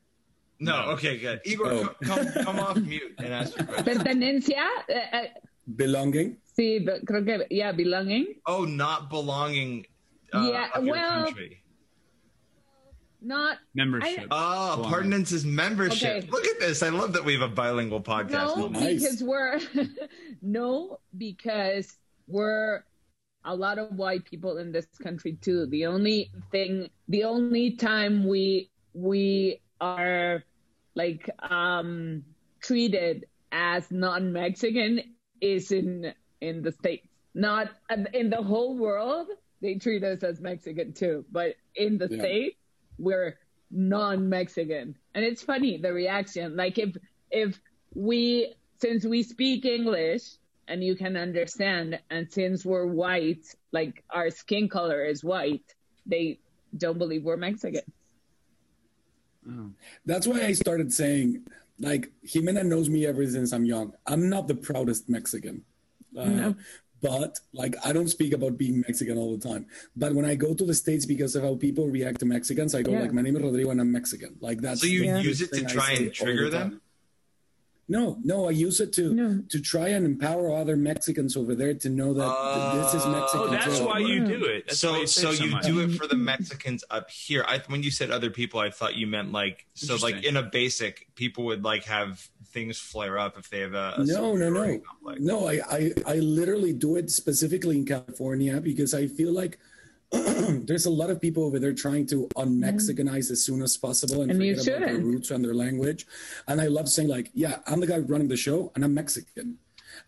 No, No. okay, good. [LAUGHS] Igor, Oh. co- come, come off mute and ask your question. Pertenencia, eh, eh, Belonging. sí, but creo que, yeah, belonging. Oh, not belonging. Uh, Yeah, of your well- country. Not Membership. Oh, Belonging. apartments is membership. Okay. Look at this. I love that we have a bilingual podcast. no. Nice. because we're [LAUGHS] no, because we're a lot of white people in this country too. The only thing, the only time we we are like um treated as non-Mexican is in in the states. Not in the whole world, they treat us as Mexican too, but in the Yeah. states, we're non-Mexican, and it's funny the reaction. Like if if we since we speak English and you can understand, and since we're white, like our skin color is white, they don't believe we're Mexican. That's why I started saying, like, Jimena knows me ever since I'm young. I'm not the proudest Mexican. Uh, But, like, I don't speak about being Mexican all the time. But when I go to the States because of how people react to Mexicans, I go, Yeah. like, my name is Rodrigo and I'm Mexican. Like, that's So you the use it to try and trigger the them? Time. No, no, I use it to No. to try and empower other Mexicans over there to know that th- this is oh, Mexican. Oh, that's too. why you mm. do it. That's so you so so you much. do it for the Mexicans up here. I when you said other people, I thought you meant like so like in a basic people would like have things flare up if they have a, a no, no, no, superiority complex. no. I, I, I literally do it specifically in California because I feel like [CLEARS THROAT] there's a lot of people over there trying to un-Mexicanize as soon as possible and, And forget about their roots and their language. And I love saying like, yeah, I'm the guy running the show and I'm Mexican.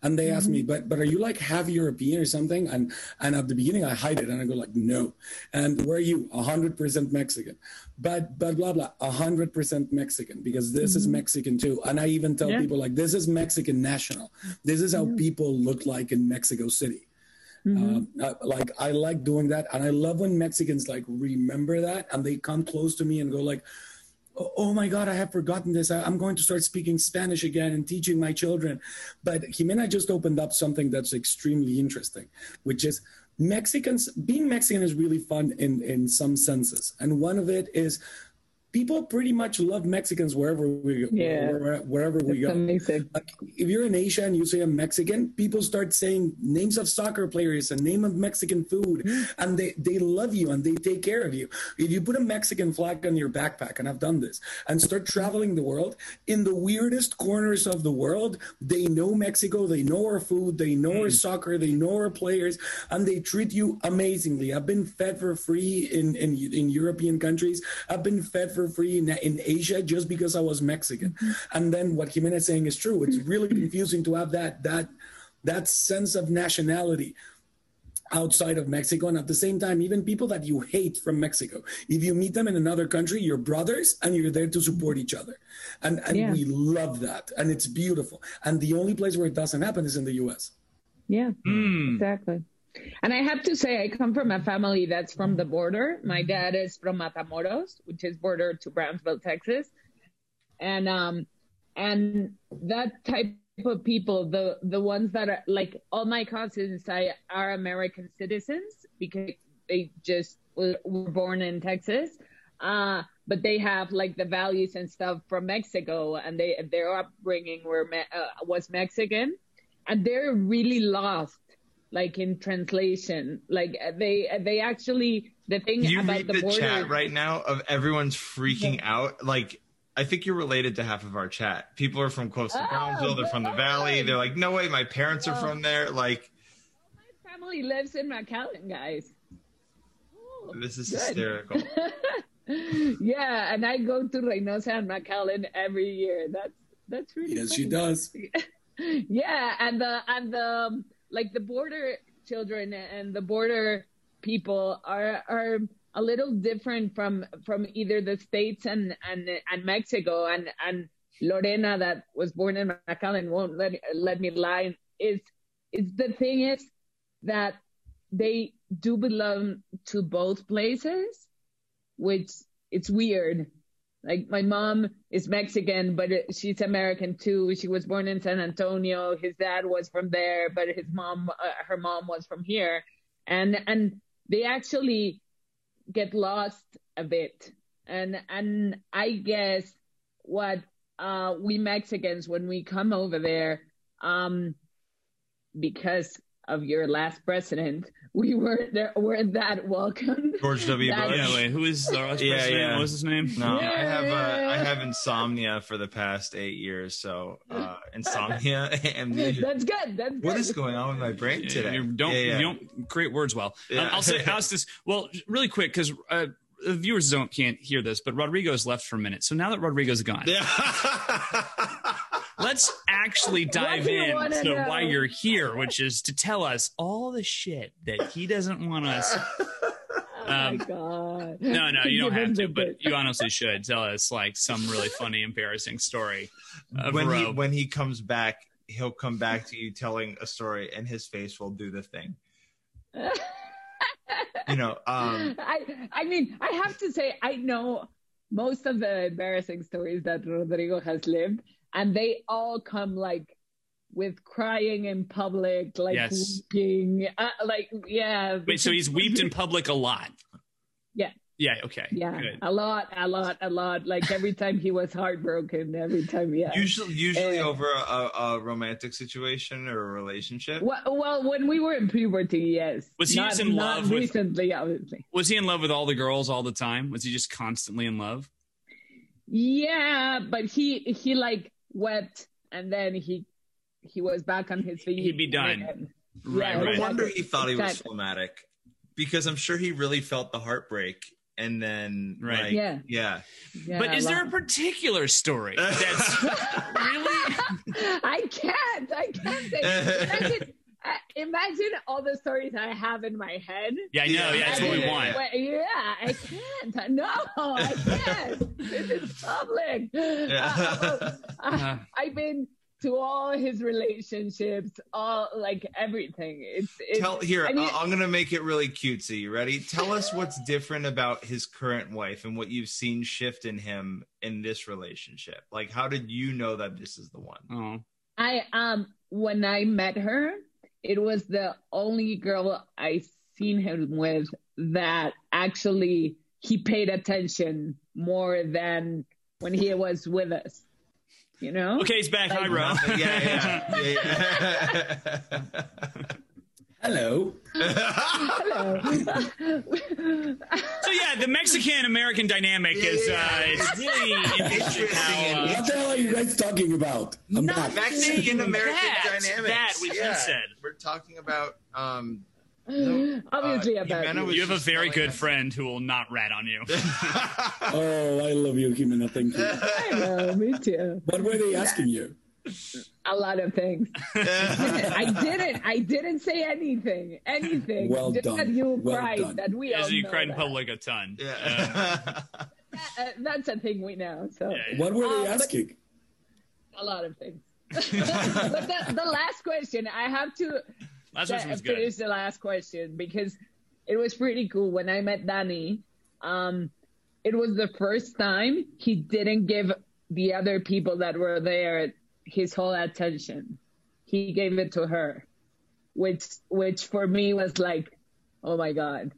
And they ask me, Mm-hmm. but but are you like half European or something? And and at the beginning I hide it and I go like, no. And where are you? hundred percent Mexican. But but blah blah, hundred percent Mexican because this is Mexican too. And I even tell Mm-hmm. Yeah. people like this is Mexican national. This is how people look like in Mexico City. Mm-hmm. Uh, like I like doing that, and I love when Mexicans like remember that and they come close to me and go like, "Oh, oh my God, I have forgotten this. I, I'm going to start speaking Spanish again and teaching my children." But Jimena just opened up something that's extremely interesting, which is Mexicans being Mexican is really fun in in some senses, and one of it is people pretty much love Mexicans wherever we go. Yeah. wherever, wherever we go amazing. like if you're in Asia and you say I'm Mexican, people start saying names of soccer players and name of Mexican food, mm. and they they love you and they take care of you. If you put a Mexican flag on your backpack, and I've done this, and start traveling the world in the weirdest corners of the world, they know Mexico, they know our food, they know our mm. soccer, they know our players, and they treat you amazingly. I've been fed for free in in, in European countries. I've been fed for free in, in Asia just because I was Mexican. And then what Jimena is saying is true. It's really confusing to have that that that sense of nationality outside of Mexico. And at the same time, even people that you hate from Mexico, if you meet them in another country, you're brothers and you're there to support each other. And, and Yeah. we love that. And it's beautiful. And the only place where it doesn't happen is in the US. Yeah, Hmm. exactly. And I have to say, I come from a family that's from the border. My dad is from Matamoros, which is border to Brownsville, Texas, and um, and that type of people, the the ones that are like all my cousins, I are American citizens because they just were, born in Texas. Uh, but they have like the values and stuff from Mexico, and they their upbringing were uh, was Mexican, and they're really lost like in translation like uh, they they actually the thing Can you about read the, the, border chat right now of everyone's freaking out? Like, I think you're related to half of our chat. People are from close to Oh, Brownsville. They're from the Valley. They're like, no way, my parents are Oh. from there. Like, my family lives in McAllen guys Oh, this is good. hysterical. [LAUGHS] yeah and I go to Reynosa and McAllen every year that's that's really Yes, she does. [LAUGHS] yeah and the and the um, like the border children and the border people are are a little different from from either the states and and and Mexico. And and Lorena that was born in McAllen won't let let me lie is is the thing is that they do belong to both places which it's weird like my mom is Mexican, but she's American too. She was born in San Antonio. His dad was from there, but his mom, uh, her mom was from here, and and they actually get lost a bit. And and I guess what uh, we Mexicans when we come over there, um, because of your last president, we weren't there, weren't that welcome. George W. That- Bush. Yeah, wait, who is the last Yeah, president? yeah. What was his name? No, I have uh, I have insomnia for the past eight years. So uh, insomnia [LAUGHS] and [LAUGHS] That's good. That's good. what is going on with my brain Yeah, today? You don't Yeah, yeah. you don't create words well. Yeah. Um, I'll say [LAUGHS] ask this well really quick because uh, the viewers don't can't hear this, but Rodrigo's left for a minute. So now that Rodrigo's gone, Yeah. Let's actually [LAUGHS] dive do you in wanna know? why you're here, which is to tell us all the shit that he doesn't want us. [LAUGHS] Oh my Um, god. No, no, you don't have to, but you honestly should tell us like some really funny, embarrassing story of when he when he comes back, he'll come back to you telling a story, and his face will do the thing. [LAUGHS] You know, um, I I mean, I have to say, I know most of the embarrassing stories that Rodrigo has lived, and they all come like with crying in public, like Yes. weeping, uh, like yeah. Wait, so he's weeped in public a lot. Yeah. Yeah. Okay. Yeah, Good. a lot, a lot, a lot. Like every time he was heartbroken, every time, yeah. usually usually Uh, over a, a romantic situation or a relationship. Well, well, when we were in puberty, yes. Was he not, just in not love with- recently, obviously. Was he in love with all the girls all the time? Was he just constantly in love? Yeah, but he he like wept, and then he he was back on his feet. He'd be done. again. Right, Yeah, No wonder he thought he was Exactly. phlegmatic, because I'm sure he really felt the heartbreak, and then Right. like, Yeah. yeah, Yeah, but is there a particular story [LAUGHS] that's really? [LAUGHS] I can't. I can't say. [LAUGHS] Imagine, all the stories I have in my head. Yeah, I know. Yeah, that's what we Yeah. want. Well, yeah, I can't. No, I can't. this is public. Uh, Uh, I've been to all his relationships, all like everything. It's, it's Tell here, I mean, I'm gonna make it really cutesy. You ready? Tell us what's different about his current wife and what you've seen shift in him in this relationship. Like, how did you know that this is the one? oh, I um when I met her, it was the only girl I seen him with that actually he paid attention more than when he was with us. You know? okay, he's back. Hi, Like- Ro. yeah, yeah, [LAUGHS] yeah. [LAUGHS] Hello. Hello. So yeah, the Mexican American dynamic is uh, it's really [LAUGHS] interesting. How, uh, What the hell are you guys talking about? I'm Not. Mexican American That- dynamics. that what he said. We're talking about um [GASPS] Obviously Uh, about you. you have a very good us- friend who will not rat on you. [LAUGHS] Oh, I love you, Jimena. Thank you. I know, me too. What were they asking you? A lot of things. [LAUGHS] I didn't. I didn't say anything. Anything. Well Just done. That you Well cried. done. That we all As you know cried in that. public a ton. Yeah. Uh, that's a thing we know. So Yeah. What were they Uh, but- asking? a lot of things. [LAUGHS] [LAUGHS] but the, the last question, I have to Last uh, question was good. finish the last question because it was pretty cool when I met Danny. Um, it was the first time he didn't give the other people that were there his whole attention. He gave it to her, which which for me was like, oh my god.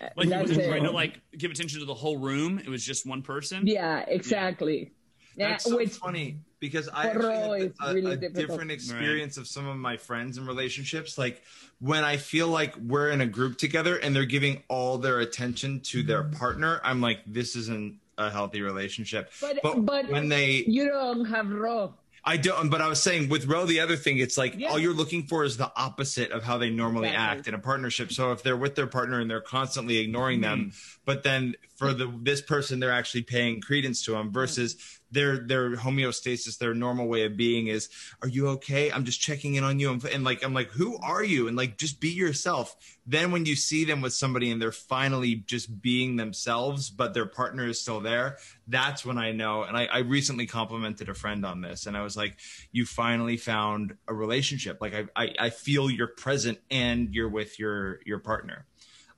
Like he That's wasn't trying to like give attention to the whole room. It was just one person. Yeah, exactly. Yeah, That's so which funny because I actually had it's a, really a different experience of some of my friends and relationships. Like when I feel like we're in a group together and they're giving all their attention to their Mm-hmm. partner, I'm like, this isn't a healthy relationship. But- but- when they, you don't have raw. I don't. But I was saying with Ro, the other thing, it's like Yeah. all you're looking for is the opposite of how they normally Exactly. act in a partnership. So if they're with their partner and they're constantly ignoring them, Mm-hmm. but then for the this person they're actually paying credence to them versus their their homeostasis, their normal way of being is, "Are you okay? I'm just checking in on you." And, and like I'm like, "Who are you?" And like just be yourself. Then when you see them with somebody and they're finally just being themselves, but their partner is still there, that's when I know. And I, I recently complimented a friend on this, and I was like, "You finally found a relationship. Like I, I, I feel you're present and you're with your your partner."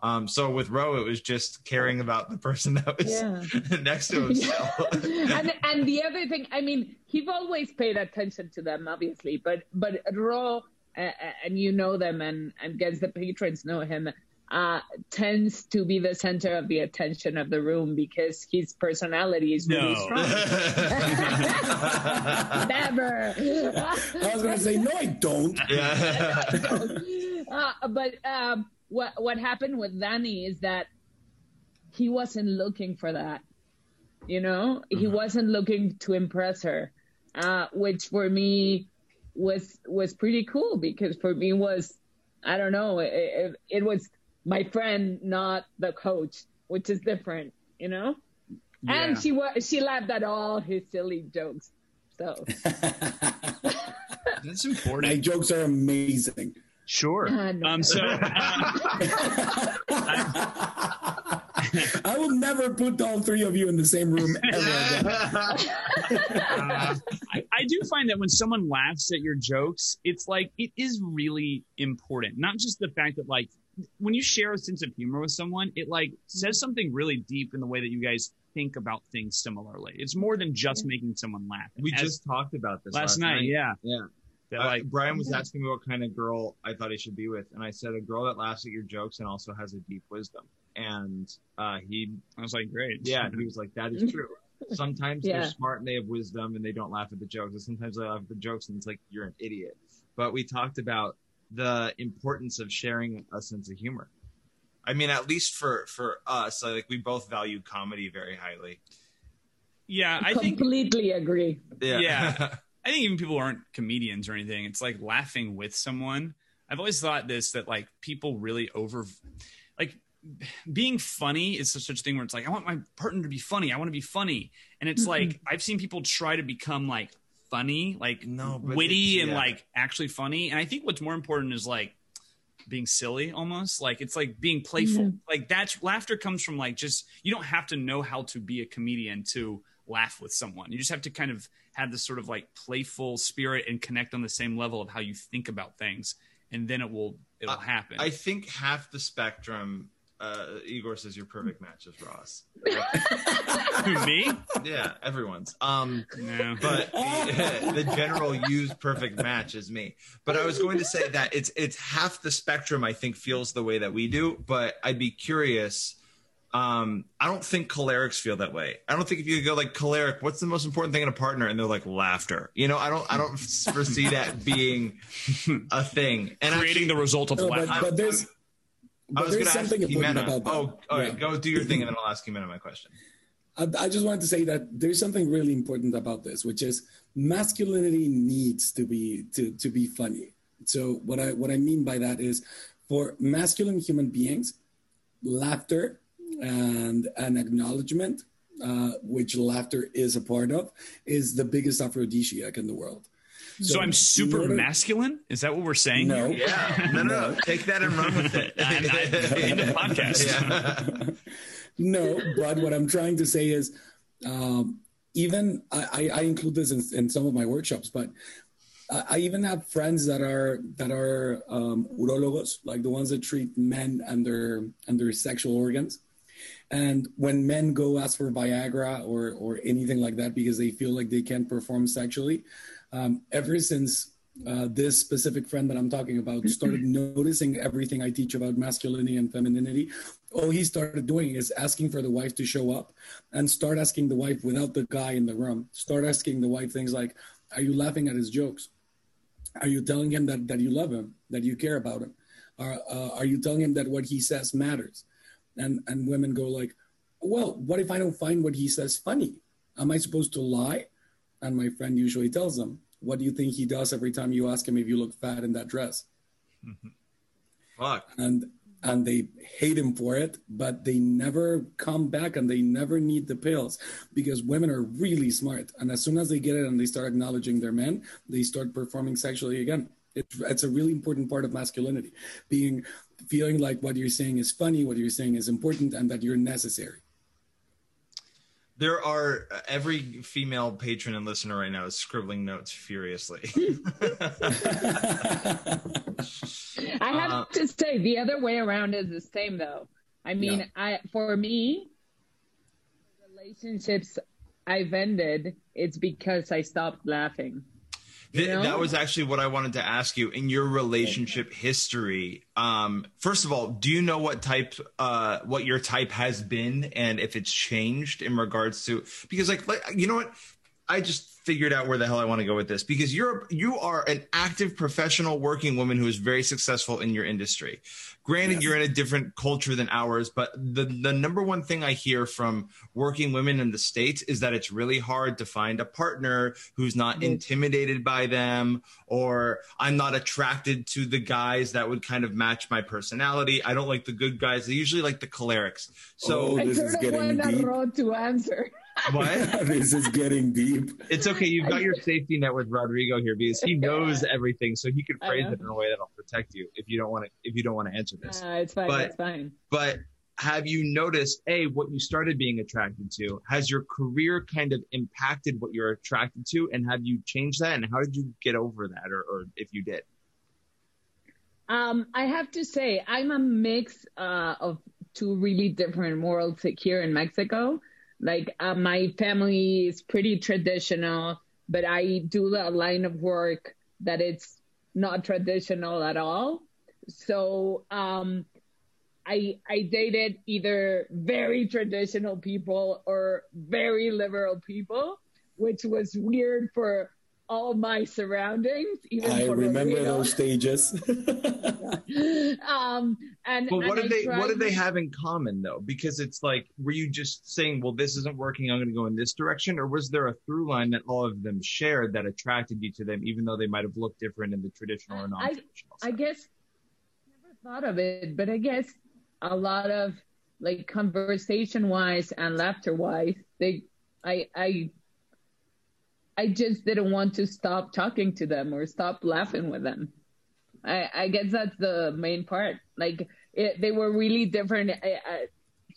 Um, so with Ro, it was just caring about the person that was Yeah. [LAUGHS] next to him. [LAUGHS] Yeah. [LAUGHS] and and the other thing, I mean, he's always paid attention to them, obviously, but but Raw, uh, and you know them, and and guess the patrons know him. Uh, tends to be the center of the attention of the room because his personality is really No. strong. Never. I was going to say, no, I don't. yeah. uh, but um, what what happened with Danny is that he wasn't looking for that. You know, he wasn't looking to impress her, uh, which for me was was pretty cool because for me was I don't know it, it, it was my friend, not the coach, which is different. you know. Yeah. And she was she laughed at all his silly jokes. So [LAUGHS] [LAUGHS] That's important. My jokes are amazing. Sure. [LAUGHS] Uh, no. Um. So. uh, [LAUGHS] I will never put all three of you in the same room ever again. Uh, I, I do find that when someone laughs at your jokes, it's like it is really important. Not just the fact that like when you share a sense of humor with someone, it like says something really deep in the way that you guys think about things similarly. It's more than just making someone laugh. We As- just talked about this last, night, yeah. Yeah. That Uh, Brian was asking me what kind of girl I thought he should be with, and I said a girl that laughs at your jokes and also has a deep wisdom. And uh, he, I was like, great. yeah, he was like, "That is true." [LAUGHS] Sometimes they're smart and they have wisdom and they don't laugh at the jokes, and sometimes they laugh at the jokes and it's like you're an idiot. But we talked about the importance of sharing a sense of humor. I mean, at least for for us, like we both value comedy very highly. yeah. I think completely agree. Yeah. [LAUGHS] I think even people who aren't comedians or anything, it's like laughing with someone. I've always thought this that like people really over, like being funny is such such a thing where it's like I want my partner to be funny. I want to be funny, and it's like I've seen people try to become like funny, like No, witty it's- and like actually funny. And I think what's more important is like being silly almost like it's like being playful like that's laughter comes from like just you don't have to know how to be a comedian to laugh with someone you just have to kind of have this sort of like playful spirit and connect on the same level of how you think about things and then it will it'll happen I think half the spectrum. Uh, Igor says your perfect match is Ross. Me yeah, everyone's. Um, no but the, [LAUGHS] the general use perfect match is me. But I was going to say that it's it's half the spectrum. I think feels the way that we do. But I'd be curious. Um, I don't think cholerics feel that way. I don't think if you go like choleric, what's the most important thing in a partner? And they're like laughter. You know, I don't I don't [LAUGHS] foresee that being a thing. And creating the result of No, but, laughter but there's, I was going there's to ask something important Jimena. about that. Oh, all right, Yeah. go do your thing, and then I'll ask Jimena my question. I, I just wanted to say that there's something really important about this, which is masculinity needs to be to to be funny. So what I what I mean by that is, for masculine human beings, laughter and an acknowledgement, uh, which laughter is a part of, is the biggest aphrodisiac in the world. so i'm super order- masculine is that what we're saying No. Yeah, no, no, no. Take that and run with it. I'm, I'm into the [LAUGHS] podcast Yeah. [LAUGHS] no, but what I'm trying to say is, um, even I, I, I include this in, in some of my workshops, but I, I even have friends that are that are um, urologos, like the ones that treat men and their and their sexual organs. And when men go ask for Viagra or or anything like that because they feel like they can't perform sexually, um, ever since uh, this specific friend that I'm talking about started [CLEARS THROAT] noticing everything I teach about masculinity and femininity, all he started doing is asking for the wife to show up and start asking the wife without the guy in the room. Start asking the wife things like, Are you laughing at his jokes? Are you telling him that, that you love him, that you care about him? Are, uh, are you telling him that what he says matters? And, and women go like, well, what if I don't find what he says funny? Am I supposed to lie? And my friend usually tells them, what do you think he does every time you ask him if you look fat in that dress? Mm-hmm. Fuck. and and they hate him for it but they never come back and they never need the pills because women are really smart and as soon as they get it and they start acknowledging their men they start performing sexually again it's, it's a really important part of masculinity being feeling like what you're saying is funny what you're saying is important and that you're necessary There are uh, every female patron and listener right now is scribbling notes furiously. [LAUGHS] I have Uh, to say the other way around is the same though. I mean, Yeah. I for me, relationships I've ended, it's because I stopped laughing. Th- You know? That was actually what I wanted to ask you. In your relationship history, um, first of all, do you know what type, uh, what your type has been, and if it's changed in regards to? Because, like, like you know what, I just figured out where the hell I want to go with this because you're you are an active professional working woman who is very successful in your industry. Granted, yes. you're in a different culture than ours, but the the number one thing I hear from working women in the states is that it's really hard to find a partner who's not mm-hmm. intimidated by them or I'm not attracted to the guys that would kind of match my personality. I don't like the good guys. They usually like the cholerics. So oh, this is getting deep. to answer. What? [LAUGHS] this is getting deep. It's okay. You've got your safety net with Rodrigo here because he knows everything, so he can phrase it in a way that'll protect you if you don't want to. If you don't want to answer this, uh, it's fine. But, it's fine. But have you noticed a what you started being attracted to? Has your career kind of impacted what you're attracted to, and have you changed that? And how did you get over that, or, or if you did? Um, I have to say, I'm a mix uh, of two really different worlds here in Mexico. Like uh, my family is pretty traditional, but I do a line of work that it's not traditional at all. So um, I I dated either very traditional people or very liberal people, which was weird for all my surroundings. Even I remember [LAUGHS] those stages. [LAUGHS] um, and but what and did they what did they have in common though? Because it's like, were you just saying, well, this isn't working, I'm going to go in this direction, or was there a through line that all of them shared that attracted you to them, even though they might have looked different in the traditional or non-traditional? I, I guess never thought of it, but I guess a lot of like conversation wise and laughter wise, they I I I just didn't want to stop talking to them or stop laughing with them. I, I guess that's the main part. Like it, they were really different uh, uh,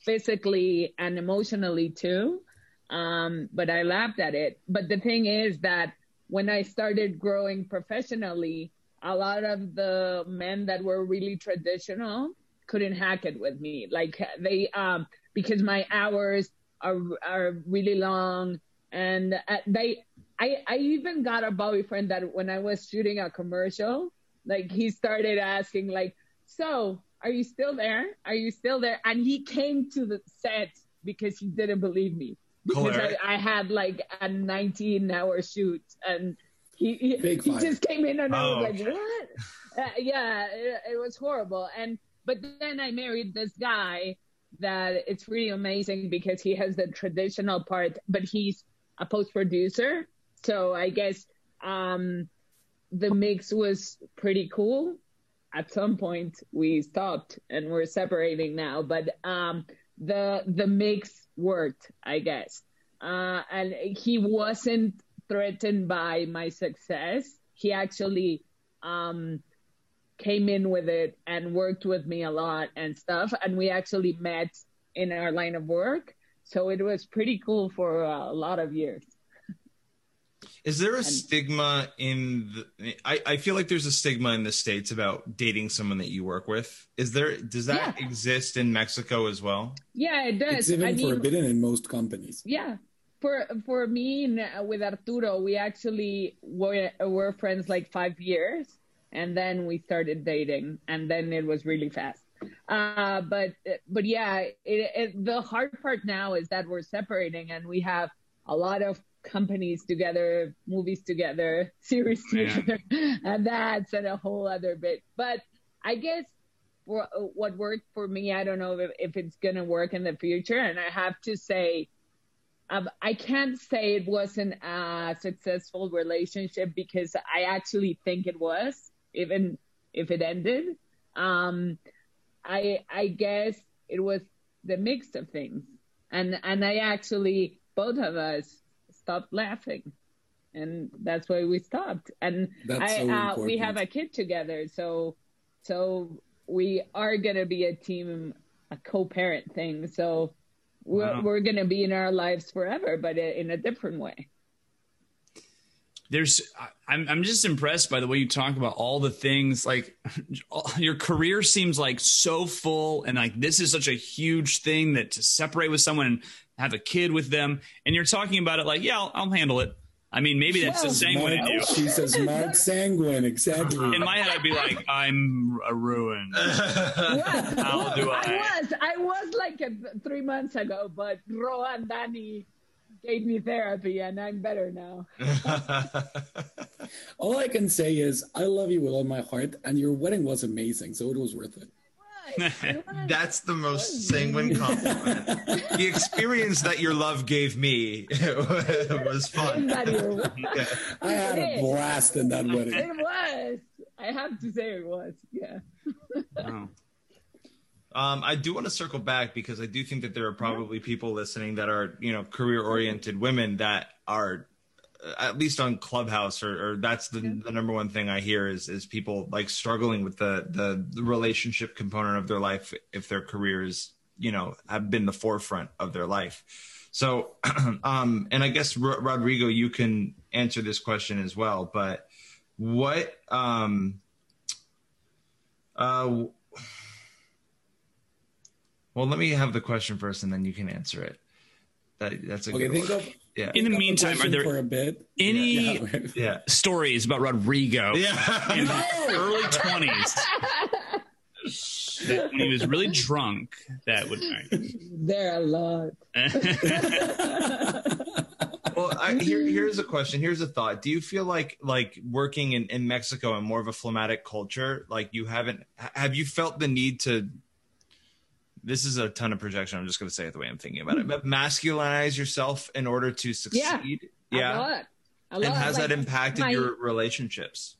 physically and emotionally too. Um, but I laughed at it. But the thing is that when I started growing professionally, a lot of the men that were really traditional couldn't hack it with me. Like they, um, because my hours are are really long, and uh, they I, I even got a boyfriend that when I was shooting a commercial, like he started asking like, so are you still there? Are you still there? And he came to the set because he didn't believe me because I, I, had like a 19 hour shoot and he, he, he just came in and oh. I was like, what? Uh, yeah, it, it was horrible. And, but then I married this guy that it's really amazing because he has the traditional part, but he's a post producer. So I guess um, the mix was pretty cool. At some point, we stopped and we're separating now, but um, the the mix worked, I guess. Uh, and he wasn't threatened by my success. He actually um, came in with it and worked with me a lot and stuff. And we actually met in our line of work. So it was pretty cool for a lot of years. Is there a and, stigma in the? I, I feel like there's a stigma in the states about dating someone that you work with. Is there? Does that yeah. exist in Mexico as well? Yeah, it does. It's even I forbidden mean, in most companies. Yeah, for for me and with Arturo, we actually were were friends like five years, and then we started dating, and then it was really fast. Uh, but but yeah, it, it, the hard part now is that we're separating, and we have a lot of companies together, movies together, [LAUGHS] series together, [LAUGHS] and that's and a whole other bit. But I guess for what worked for me, I don't know if, if it's gonna work in the future. And I have to say, um, I can't say it wasn't a successful relationship because I actually think it was, even if it ended. Um, I I guess it was the mix of things, and and I actually both of us stopped laughing. And that's why we stopped. And I, so uh, we have a kid together. So so we are going to be a team a co-parent thing. So we're, wow. we're going to be in our lives forever but in a different way. There's I'm I'm just impressed by the way you talk about all the things. Like [LAUGHS] your career seems like so full and like this is such a huge thing that to separate with someone and have a kid with them and you're talking about it like yeah I'll, I'll handle it. I mean maybe that's the a sanguine in you. She says smart sanguine exactly. In my head I'd be like I'm a ruin. [LAUGHS] How do I? I was I was like a, three months ago, but Ro and Danny gave me therapy, and I'm better now. [LAUGHS] All I can say is I love you with all my heart, and your wedding was amazing, so it was worth it. [LAUGHS] That's the most sanguine compliment. the experience that your love gave me [LAUGHS] was fun. [LAUGHS] Yeah. I had a blast in that wedding. It was. I have to say it was. Yeah. Wow. Um, I do want to circle back because I do think that there are probably people listening that are, you know, career oriented women that are at least on Clubhouse or, or that's the, the number one thing I hear is is people like struggling with the, the the relationship component of their life if their careers, you know, have been the forefront of their life. So, [CLEARS THROAT] um, and I guess R- Rodrigo, you can answer this question as well. But what, um, uh, well, let me have the question first, and then you can answer it. That that's a Okay, good think one. of yeah. In the think meantime, are there for a bit? any Yeah. yeah. [LAUGHS] stories about Rodrigo in Yeah. his early twenties when he was really drunk? That would. There are a lot. [LAUGHS] well, I, here, here's a question. Here's a thought. Do you feel like like working in, in Mexico in more of a phlegmatic culture, like you haven't have you felt the need to this is a ton of projection. I'm just going to say it the way I'm thinking about it. But masculinize yourself in order to succeed. A lot. A lot. And has Like, that impacted my- your relationships?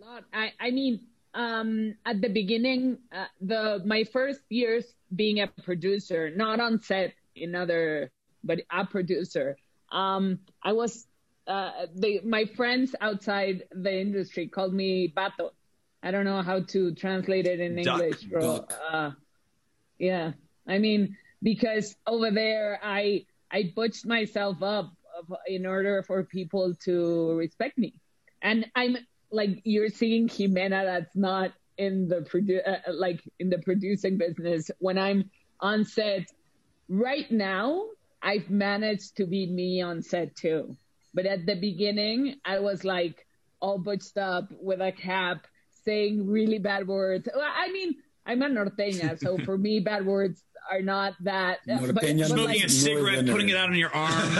a lot. I, I mean, um, at the beginning, uh, the my first years being a producer, not on set in other, but a producer. Um, I was, uh, they, my friends outside the industry called me Bato. I don't know how to translate it in Duck. English, bro. Uh, yeah, I mean, because over there, I I butched myself up in order for people to respect me, and I'm like you're seeing Jimena that's not in the produ- uh, like in the producing business. When I'm on set right now, I've managed to be me on set too. But at the beginning, I was like all butched up with a cap, saying really bad words. I mean, I'm a norteña, so for me, bad words are not that. [LAUGHS] Norteña but, means Smoking like, a cigarette, Northerner. putting it out on your arm.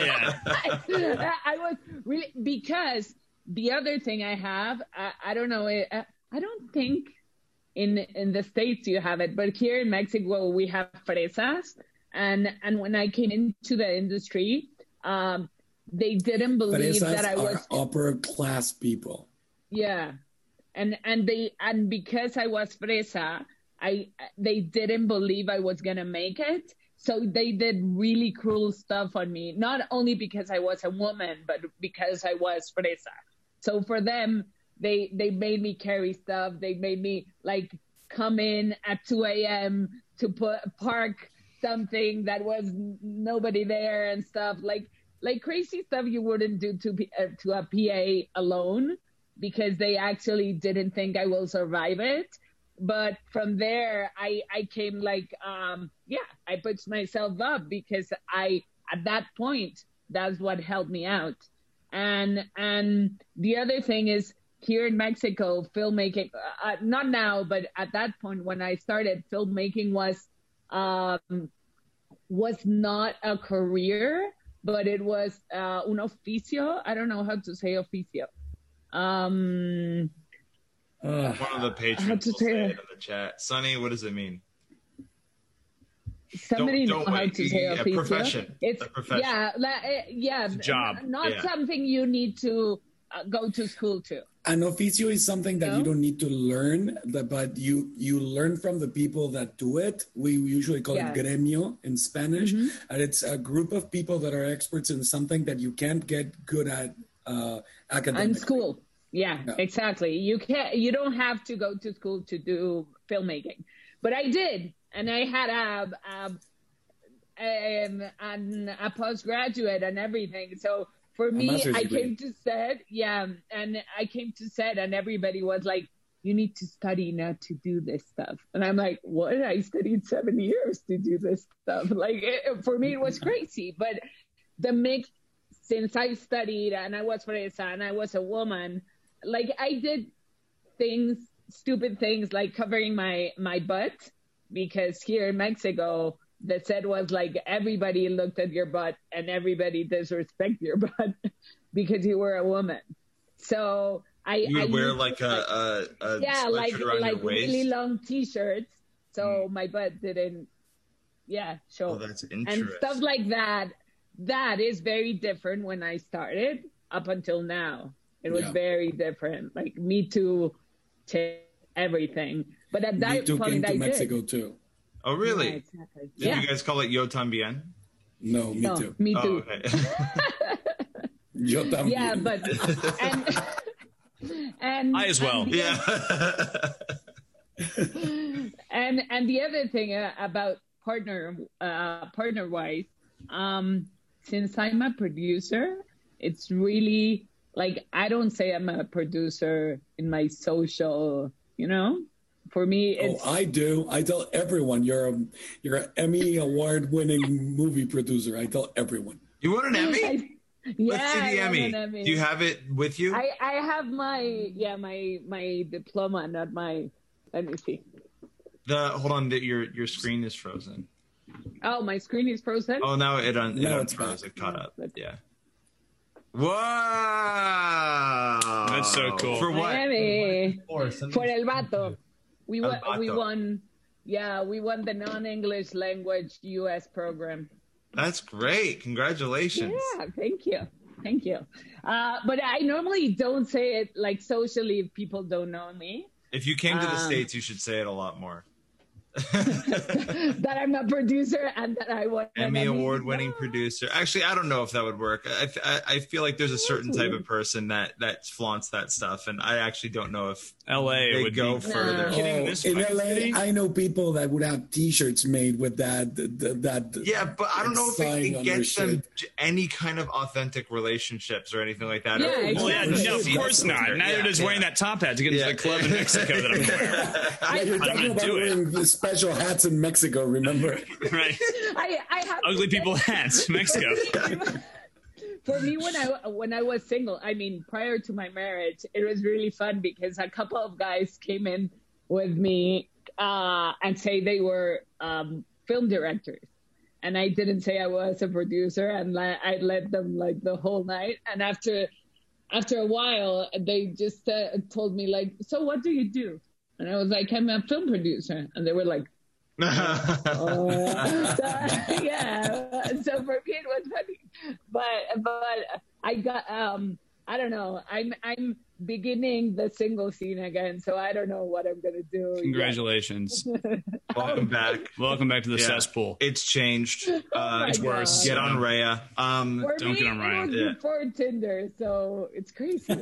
yeah. [LAUGHS] [LAUGHS] I, I was really because the other thing I have, I, I don't know, it, I, I don't think in in the states you have it, but here in Mexico we have fresas, and and when I came into the industry, um, they didn't believe Fresas that I was are upper class people. yeah, and and they and because I was fresa, I they didn't believe I was gonna make it. So they did really cruel stuff on me, not only because I was a woman, but because I was fresa. So for them, they they made me carry stuff. They made me like come in at 2 a.m. to put park something that was nobody there and stuff like like crazy stuff you wouldn't do to uh, to a PA alone because they actually didn't think I will survive it. But from there, I I came like um yeah I pushed myself up because I at that point that's what helped me out. And and the other thing is here in Mexico, filmmaking uh, not now, but at that point when I started, filmmaking was um was not a career, but it was uh, un oficio. I don't know how to say oficio. Um, Ugh. One of the patrons How will say say it it? in the chat. Sonny, what does it mean? somebody Don't- know don't how wait. to say Yeah, oficio. profession. It's A profession. yeah, la, eh, yeah, It's a job. Not Yeah. something you need to uh, go to school to. An oficio is something that No? you don't need to learn, but you you learn from the people that do it. We usually call Yeah. it gremio in Spanish, Mhm. and it's a group of people that are experts in something that you can't get good at uh, academically. in school. Yeah, Yeah. exactly. You can't. You don't have to go to school to do filmmaking, but I did, and I had a a, um, an, a postgraduate and everything. So for me, I degree. came to set. Yeah, and I came to set, and everybody was like. You need to study not to do this stuff, and I'm like, "What? I studied seven years to do this stuff." Like it, for me, it was [LAUGHS] crazy. But the mix since I studied and I was fresa and I was a woman, like I did things, stupid things like covering my my butt because here in Mexico, the said was like everybody looked at your butt and everybody disrespect your [LAUGHS] butt because you were a woman. So I You I wear like a, a, a yeah, like like really long t-shirts, so hmm. my butt didn't, yeah, show. oh, that's and stuff like that. That is very different when I started up until now. It was Yeah. very different. Like Me Too, to everything. But at that Me that too came to I Mexico did. too. oh, really? Yeah, exactly. Did yeah. you guys call it Yo Tambien? No, me no, too. Me Oh, Too. okay. [LAUGHS] Yo también. yeah, but [LAUGHS] and and I as well. and yeah. [LAUGHS] and and the other thing uh, about partner uh partner wise um since i'm a producer it's really like i don't say i'm a producer in my social you know for me Oh, I do. I tell everyone you're a you're an Emmy award winning movie producer. I tell everyone. you won an Emmy? I, [LAUGHS] yeah, Let's see the I Emmy. an Emmy. Do you have it with you? I, I have my yeah my my diploma not my let me see the hold on, the, your your screen is frozen. Oh my screen is frozen Oh, now it un, it No, it's unfroze. back. It caught up. That's- Yeah. Wow. That's so cool. For what? Miami. For, send For me- El Vato. We El won, we won, yeah, we won the non-English language U.S. program. That's great. Congratulations. Yeah, thank you, thank you. Uh, but I normally don't say it like socially if people don't know me. If you came to the Um, states, you should say it a lot more. [LAUGHS] that I'm a producer and that I won an Emmy Emmy. award-winning producer. Actually, I don't know if that would work. I, I, I feel like there's a certain type of person that that flaunts that stuff, and I actually don't know if L.A. they would go be further. No. Oh, this in LA, city? I know people that would have T-shirts made with that. That, that Yeah, but I don't know if it, it gets them any kind of authentic relationships or anything like that. Yeah, Or- Well, oh, yeah, no, of course not. Neither Yeah, does wearing that top hat to get into Yeah. the club in Mexico that I'm wearing. [LAUGHS] Yeah, you're I'm talking gonna about do it. Wearing special hats in Mexico. Remember? [LAUGHS] Right? I, I have to Ugly say- people hats, Mexico. for me when i when i was single i mean prior to my marriage it was really fun because a couple of guys came in with me uh, and say they were um, film directors and i didn't say i was a producer and li- i let them like the whole night and after after a while they just uh, told me like so what do you do and i was like i'm a film producer and they were like uh, [LAUGHS] so, [LAUGHS] yeah. So for me it was funny, but but I got um I don't know. I'm I'm beginning the single scene again, so I don't know what I'm gonna do. Congratulations. [LAUGHS] Welcome back. Welcome back to the Yeah. cesspool. It's changed. Oh Uh, my it's worse. God. Get on Raya. Um, For Don't me, get on it Ryan. was Yeah. before Tinder, so it's crazy.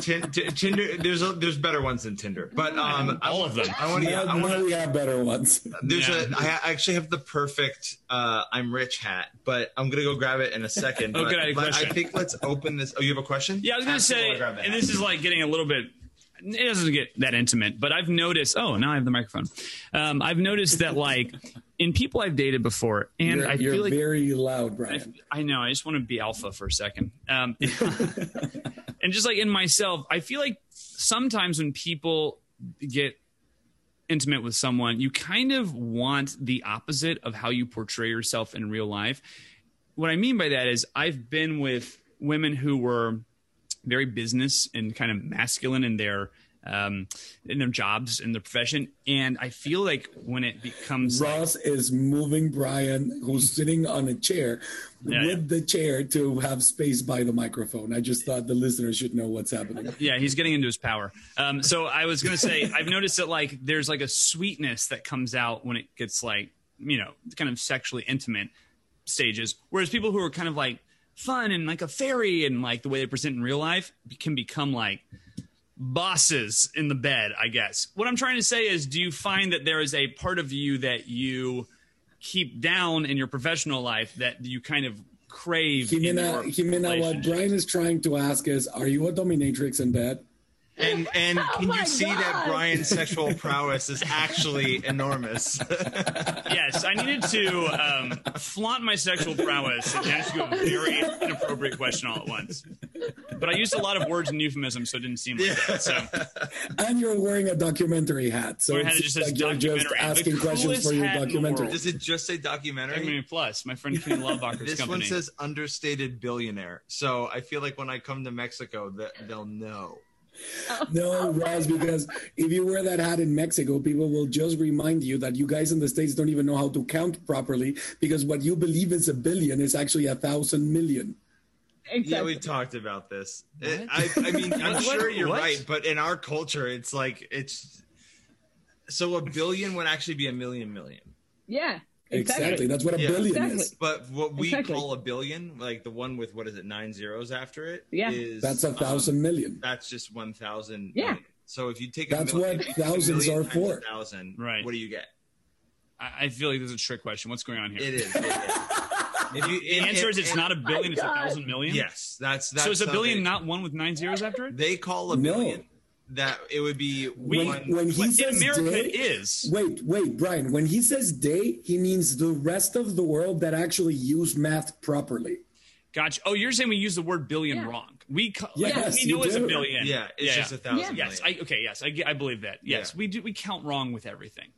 Tin- T- Tinder. There's a, there's better ones than Tinder, but um, I, [LAUGHS] All of them. I want to. Now, I want to. we have better ones. There's Yeah. a. I actually have the perfect uh, "I'm rich" hat, but I'm gonna go grab it in a second. [LAUGHS] Oh, but, good idea, I think let's open this. Oh, you have a question? Yeah, I was going to Ask say, I grab the and this is like getting a little bit. It doesn't get that intimate, but I've noticed. Oh, now I have the microphone. Um, I've noticed that, like, in people I've dated before, and You're, I feel like very loud, I, Brian. I know. I just want to be alpha for a second. Um, [LAUGHS] and just like in myself, I feel like sometimes when people get intimate with someone, you kind of want the opposite of how you portray yourself in real life. What I mean by that is I've been with women who were very business and kind of masculine in their um, in their jobs in their profession, and I feel like when it becomes like, Ross is moving Brian, who's sitting on a chair, Yeah, with the chair to have space by the microphone. I just thought the listeners should know what's happening. Yeah, he's getting into his power. Um, so I was gonna say, I've noticed that like there's like a sweetness that comes out when it gets like you know kind of sexually intimate stages, whereas people who are kind of like fun and like a fairy and like the way they present in real life can become like bosses in the bed. I guess what I'm trying to say is, do you find that there is a part of you that you keep down in your professional life that you kind of crave? in Jimena, Jimena, what? Brian is trying to ask is, are you a dominatrix in bed? And and [LAUGHS] Oh can my you see that Brian's [LAUGHS] sexual prowess is actually enormous? [LAUGHS] yes, I needed to um, flaunt my sexual prowess and ask you a very inappropriate question all at once. But I used a lot of words and euphemisms, so it didn't seem like that. So And you're wearing a documentary hat, so Or it it had seems just like this you're just asking questions for your hat in the documentary. Does it just say Documentary documentary? Plus, my friend Kenny Lovebacher's This company. one says understated billionaire. So I feel like when I come to Mexico, that they'll know. Oh. No, [LAUGHS] oh Ross, because if you wear that hat in Mexico, people will just remind you that you guys in the States don't even know how to count properly because what you believe is a billion is actually a thousand million. Exactly. Yeah, we've talked about this. It- I, I mean, [LAUGHS] I'm sure you're What? right, but in our culture, it's like it's so a billion would actually be a million million. yeah. Exactly. That's what a Yeah. billion Exactly. is. But what we Exactly. call a billion, like the one with what is it, nine zeros after it, Yeah. is, That's a um, thousand million. that's just one thousand. Yeah. So if you take a That's million, what if you take a thousands are for. Thousand, Right. What do you get? I, I feel like this is a trick question. What's going on here? It is. It is. [LAUGHS] If you, The answer is it's not a billion; it's a thousand million. Yes, that's that's. so is a billion not one with nine zeros after it? They call a No. billion that it would be When, one. when he What says America day, it is. wait, wait, Brian. When he says day, he means the rest of the world that actually use math properly. Gotcha. Oh, you're saying we use the word billion Yeah. wrong. We co- Yes, like, we know it's a billion. yeah, it's just a thousand. Yes. I, okay, yes, I, I believe that. Yes, Yeah. we do. We count wrong with everything.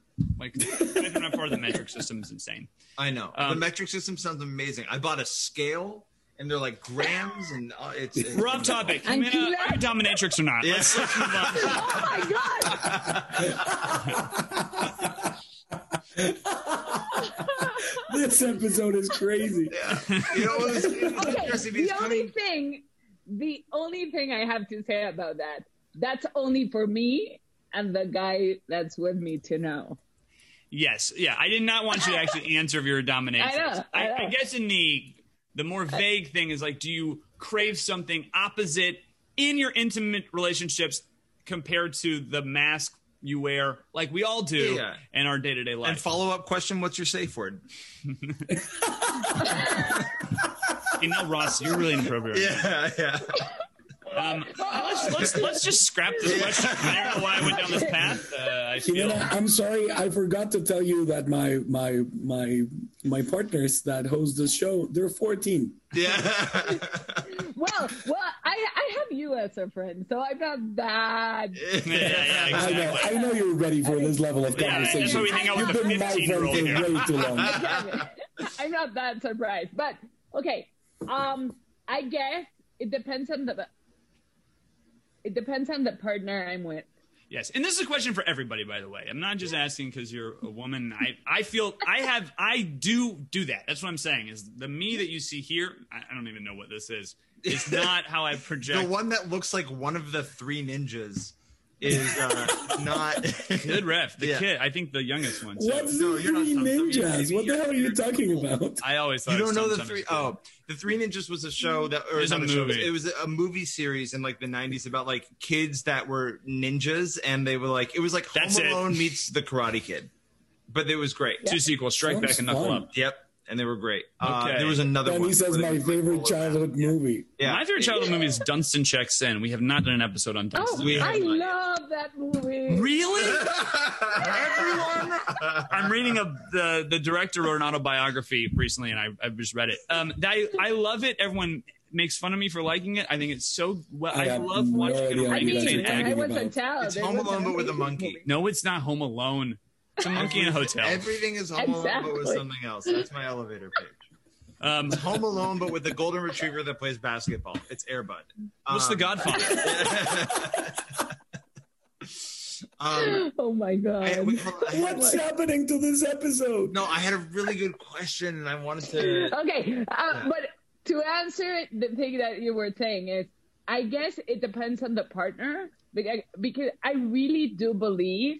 Like, [LAUGHS] if we're not part of the metric system is insane. I know. the Um, metric system sounds amazing. I bought a scale, and they're like grams, and uh, it's, it's We're off topic. And Jimena, Kira- are you dominatrix or not? Yeah. Let's, let's move on. Oh my God. [LAUGHS] This episode is crazy. you know, it was, it was Okay. The because only coming- thing, the only thing I have to say about that, that's only for me and the guy that's with me to know. Yes, yeah. I did not want you to actually answer if you're a dominatrix. I know, I I, know. guess in the the more uh, vague thing is like, do you crave something opposite in your intimate relationships compared to the mask you wear, like we all do Yeah. in our day to day life? and follow up question: What's your safe word? [LAUGHS] you know, Ross, you're really inappropriate. [LAUGHS] Yeah, yeah. Um, [LAUGHS] let's, [LAUGHS] let's let's just scrap this question. I don't know why I went down this path. Uh, I feel. Jimena, I'm sorry, I forgot to tell you that my my my my partners that host the show, they're 14. Yeah. [LAUGHS] Well, well, I, I have you as a friend, so I'm not that. Yeah, yeah, I know, I know you're ready for this level of Yeah, conversation. that's why we hang out with You've been my friend for way too long. I'm not that surprised, but okay. Um, I guess it depends on the. It depends on the partner I'm with. Yes, and this is a question for everybody, by the way. I'm not just asking because you're a woman. I, I feel I have I do do that. That's what I'm saying. Is the me that you see here? I, I don't even know what this is. It's not how I [LAUGHS] project. the one that looks like one of the three ninjas is uh, not [LAUGHS] Good ref, the Yeah. kid. I think the youngest one. Too. What's No, the you're not three something. ninjas? What the hell are you talking about? I always thought You don't know the three Summer oh the Three Ninjas was a show that or It was a not show, movie. it was a movie series in like the 90s about like kids that were ninjas and they were like it was like That's Home it. Alone meets the Karate Kid. But it was great. Two sequels, Strike Sounds Back and Knuckle fun. Up. Yep. And they were great. Uh, Okay. there was another And one. he says where they my would, like, roll favorite it childhood down. Movie. Yeah. My favorite childhood movie is Dunston Checks In. We have not done an episode on Oh, Dunston. We I have not yet. love that movie. Really? [LAUGHS] Everyone? I'm reading a the the director wrote an autobiography recently, and I I just read it. Um, I I love it. Everyone makes fun of me for liking it. I think it's so well. I I, have love no watching idea what I you're mean, orangutan talking I act. was a about. child. It's Home Alone, but with a monkey. No, it's not Home Alone. It's a monkey in a hotel. Everything is Home Alone but with Exactly. something else. That's my elevator page. Um, Home Alone but with the golden retriever that plays basketball. It's Airbud. what's the Um, Godfather? [LAUGHS] um, Oh my god. I, wait, hold on, I had- What's happening to this episode? no, I had a really good question and I wanted to. okay, uh, but to answer the thing that you were saying is, I guess it depends on the partner because because I really do believe,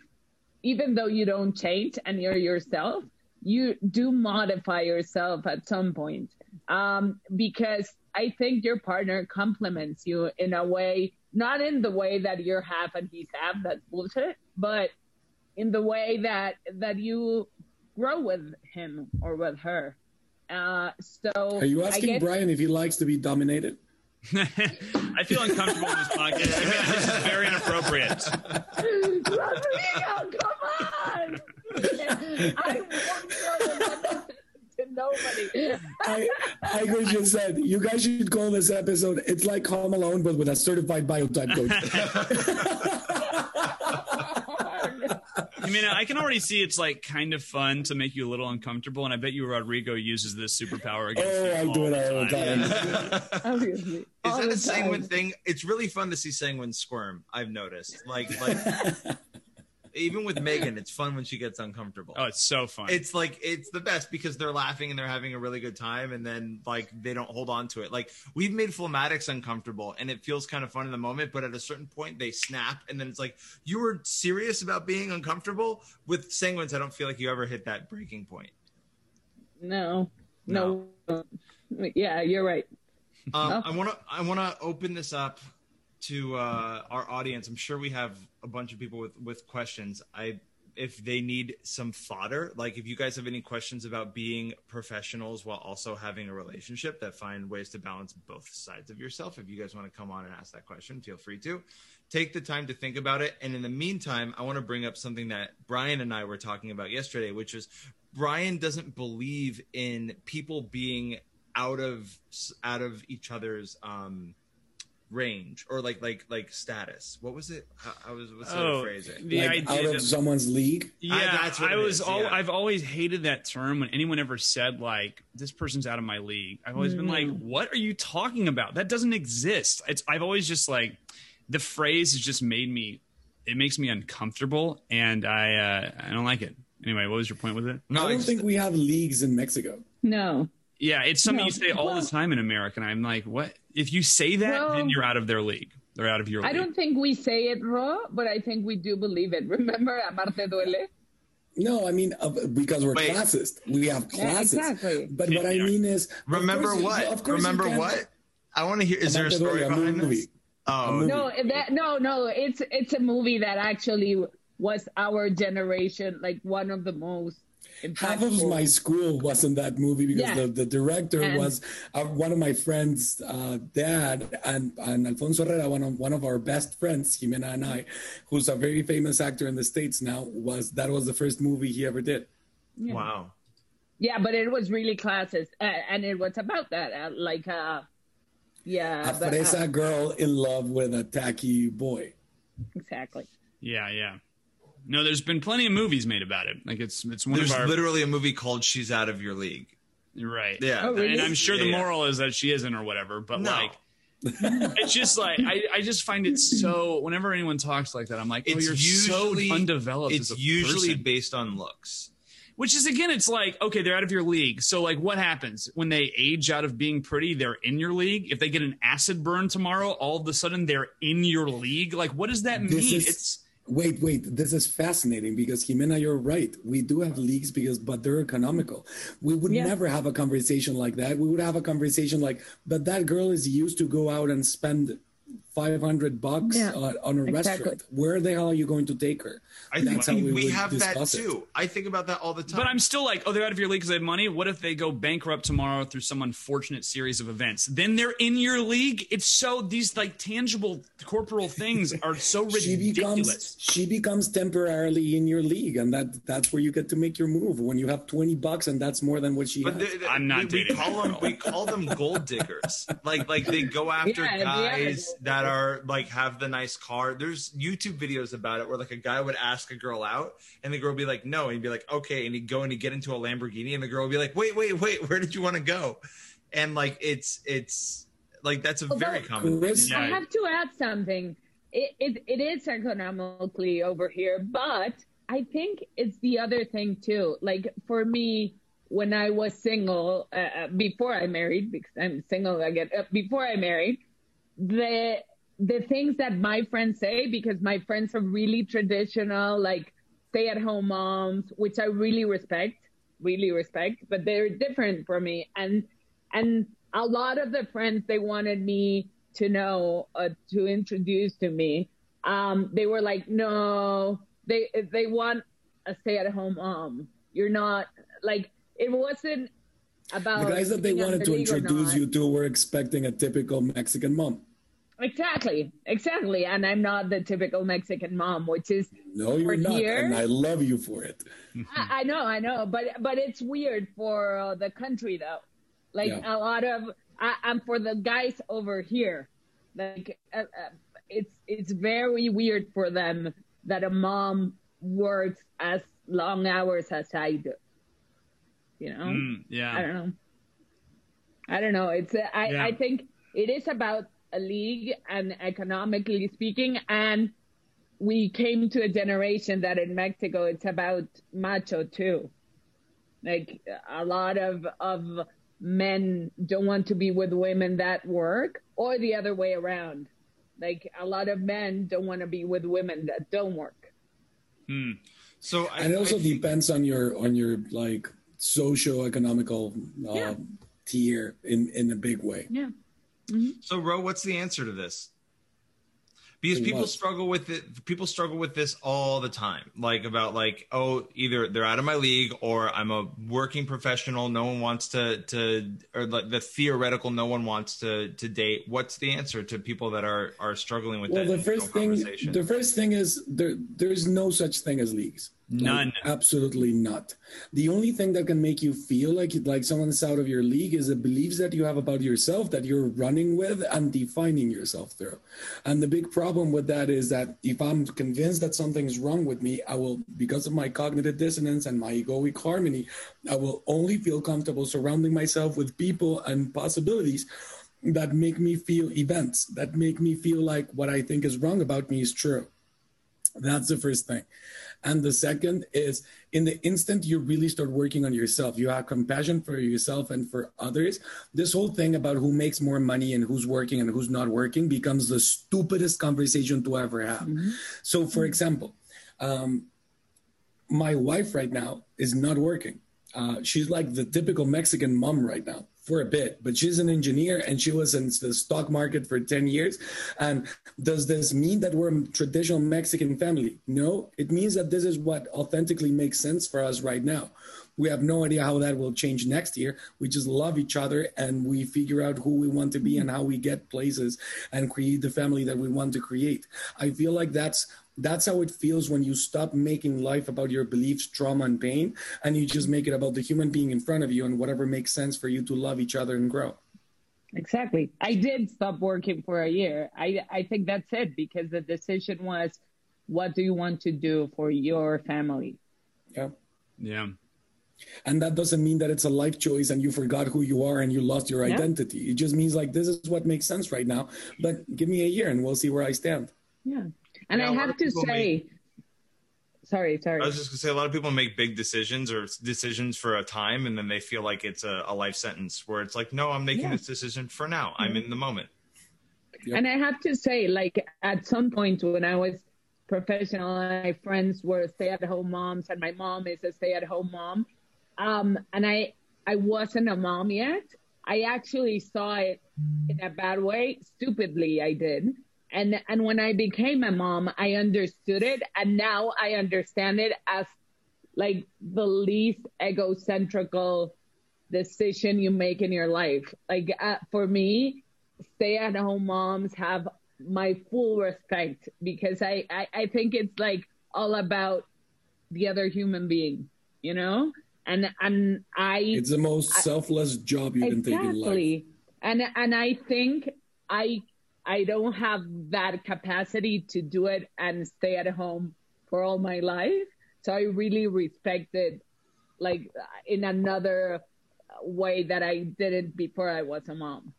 even though you don't change and you're yourself, you do modify yourself at some point. Um, because I think your partner complements you in a way, not in the way that you're half and he's half, that's bullshit, but in the way that that you grow with him or with her. Uh, so Are you asking guess- Brian if he likes to be dominated? I feel uncomfortable in this podcast. I mean, this is very inappropriate. Rodrigo, come on! I won't to nobody. I, I was just said, you guys should call this episode, it's like Home Alone, but with a certified biotype coach. [LAUGHS] I mean, I can already see it's like kind of fun to make you a little uncomfortable, and I bet you Rodrigo uses this superpower against oh, you I do it all the time. time. [LAUGHS] Obviously. Is All that the a sanguine thing? It's really fun to see sanguine squirm. I've noticed. Like, like [LAUGHS] even with Megan, it's fun when she gets uncomfortable. Oh, it's so fun. It's like it's the best because they're laughing and they're having a really good time, and then like they don't hold on to it. Like we've made phlegmatics uncomfortable, and it feels kind of fun in the moment, but at a certain point they snap, and then it's like you were serious about being uncomfortable. With sanguines, I don't feel like you ever hit that breaking point. No, no. Yeah, you're right. Um, Oh. I want to I want to open this up to uh, our audience. I'm sure we have a bunch of people with with questions. I if they need some fodder, like if you guys have any questions about being professionals while also having a relationship that find ways to balance both sides of yourself. If you guys want to come on and ask that question, feel free to. Take the time to think about it. And in the meantime, I want to bring up something that Brian and I were talking about yesterday, which is Brian doesn't believe in people being out of out of each other's um range or like like like status what was it how, I was what's the oh, phrasing the like idea out of that- someone's league. Yeah, that's what I was. is, al- yeah. I've always hated that term when anyone ever said like this person's out of my league. I've always been like, what are you talking about? That doesn't exist. It's. I've always just like the phrase has just made me. It makes me uncomfortable, and I uh, I don't like it. Anyway, what was your point with it? no I don't it's- think we have leagues in Mexico. No. Yeah, it's something No, you say all well- the time in America, and I'm like, what? If you say that, Well- then you're out of their league. They're out of your I league. don't think we say it raw, but I think we do believe it. [LAUGHS] Remember, Amarte duele? No, I mean uh, because we're Wait. classist. We have Yeah, classes. exactly. But what I mean is, remember course you- what Of course remember what i want to hear is there a story Duele, a behind movie. this oh. No, that no, no. It's it's a movie that actually was our generation, like one of the most. Half of my school was in that movie because Yeah. the, the director And- was uh, one of my friends' uh, dad, and, and Alfonso Herrera, one of, one of our best friends, Jimena and I, who's a very famous actor in the States now, was that was the first movie he ever did. wow Yeah, but it was really classist, uh, and it was about that, uh, like, uh, yeah, A but, uh, girl in love with a tacky boy. exactly. Yeah, yeah. No, there's been plenty of movies made about it. Like it's it's one there's of our literally a movie called she's out of your league right. yeah Oh, really? And I'm sure the Yeah, yeah. moral is that she isn't or whatever, but No. like it's just like I, I just find it so whenever anyone talks like that, I'm like, oh, it's you're usually so undeveloped it's as a usually person. based on looks Which is again, it's like, okay, they're out of your league. So like what happens when they age out of being pretty, they're in your league. If they get an acid burn tomorrow, all of a sudden they're in your league. Like what does that This mean? is- it's Wait, wait. This is fascinating because Jimena, you're right. We do have leagues because, but they're economical. We would Yeah. never have a conversation like that. We would have a conversation like, but that girl is used to go out and spend 500 bucks Yeah, on, on a exactly. restaurant. Where the hell are you going to take her? i think That's how we, we we have that discuss it. too i think about that all the time But I'm still like, oh, they're out of your league because they have money. What if they go bankrupt tomorrow through some unfortunate series of events? Then they're in your league. It's so these like tangible corporal things are so [LAUGHS] She ridiculous. becomes she becomes temporarily in your league, and that that's where you get to make your move. When you have 20 bucks and that's more than what she But has. they- they- I'm not we, we dating call them we call them gold diggers. Like like they go [LAUGHS] after Yeah, yeah. guys that are like have the nice car. There's YouTube videos about it where like a guy would ask a girl out and the girl would be like no and he'd be like okay and he'd go and he'd get into a Lamborghini and the girl would be like wait wait wait where did you want to go? And like it's it's like that's a very Although- common. Chris, Yeah. I have to add something. It, it, it is economically over here, but I think it's the other thing too. Like for me, when I was single, uh, uh, before I married, because I'm single again, uh, before I married, the the things that my friends say, because my friends are really traditional, like stay at home moms, which I really respect, really respect, but they're different for me. And and a lot of the friends they wanted me to know uh, to introduce to me um they were like no they they want a stay at home mom you're not like it wasn't about The guys that they wanted to introduce you to were expecting a typical Mexican mom. Exactly, exactly. And I'm not the typical Mexican mom, which is No, you're not, here? and I love you for it. I, I know, I know, but but it's weird for uh, the country though. Like Yeah. a lot of, I, I'm for the guys over here. Like uh, uh, it's it's very weird for them that a mom works as long hours as I do. You know, Mm, I don't know. I don't know. It's uh, I Yeah. I think it is about a league and economically speaking, and we came to a generation that in Mexico it's about macho too. Like a lot of of men don't want to be with women that work, or the other way around. Like a lot of men don't want to be with women that don't work. Mm. So I, and it also I depends on your on your like socio-economical uh, Yeah. tier in in a big way. Yeah. Mm-hmm. So, Ro, what's the answer to this? Because people what? struggle with it. People struggle with this all the time. Like about like, oh, either they're out of my league or I'm a working professional. No one wants to to or like the theoretical. No one wants to to date. What's the answer to people that are are struggling with Well, that the first thing the first thing is there there's no such thing as leagues. Like, None. absolutely not. The only thing that can make you feel like like someone's out of your league is the beliefs that you have about yourself that you're running with and defining yourself through. And the big problem with that is that if I'm convinced that something's wrong with me, I will, because of my cognitive dissonance and my egoic harmony, I will only feel comfortable surrounding myself with people and possibilities that make me feel events, that make me feel like what I think is wrong about me is true. That's the first thing. And the second is in the instant you really start working on yourself, you have compassion for yourself and for others. This whole thing about who makes more money and who's working and who's not working becomes the stupidest conversation to ever have. So, for example, um, my wife right now is not working. Uh, she's like the typical Mexican mom right now for a bit, but she's an engineer and she was in the stock market for 10 years. And does this mean that we're a traditional Mexican family? No, it means that this is what authentically makes sense for us right now. We have no idea how that will change next year. We just love each other and we figure out who we want to be and how we get places and create the family that we want to create. I feel like that's that's how it feels when you stop making life about your beliefs, trauma, and pain, and you just make it about the human being in front of you and whatever makes sense for you to love each other and grow. Exactly. I did stop working for a year. I I think that's it because the decision was what do you want to do for your family? Yeah. Yeah. And that doesn't mean that it's a life choice and you forgot who you are and you lost your Yeah. identity. It just means like this is what makes sense right now. But give me a year and we'll see where I stand. Yeah. And Yeah, I have to say make- sorry, sorry. I was just gonna say a lot of people make big decisions or decisions for a time, and then they feel like it's a, a life sentence. Where it's like, no, I'm making Yeah. this decision for now. I'm in the moment. Yep. And I have to say, like at some point when I was professional, my friends were stay-at-home moms, and my mom is a stay-at-home mom. Um, and I I wasn't a mom yet. I actually saw it in a bad way. Stupidly, I did. And and when I became a mom, I understood it, and now I understand it as like the least egocentrical decision you make in your life. Like uh, for me, stay at home moms have my full respect because I, I, I think it's like all about the other human being, you know? And and I It's the most selfless job you can take in life. exactly. And and I think I I don't have that capacity to do it and stay at home for all my life. So I really respect it like in another way that I didn't before I was a mom.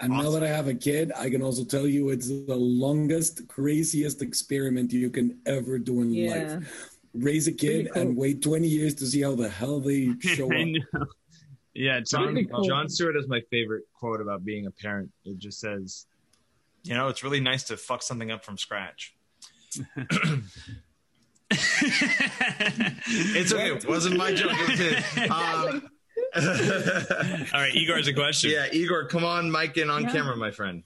And now that I have a kid, I can also tell you it's the longest, craziest experiment you can ever do in Yeah. life. Raise a kid cool. and wait 20 years to see how the hell they [LAUGHS] show I up. Know. Yeah, John, John. Cool. Jon Stewart is my favorite quote about being a parent. It just says, you know, it's really nice to fuck something up from scratch. [LAUGHS] It's okay. It wasn't my joke. It was his. Um, [LAUGHS] All right, Igor's a question. yeah, Igor, come on, mic in on Yeah. camera, my friend.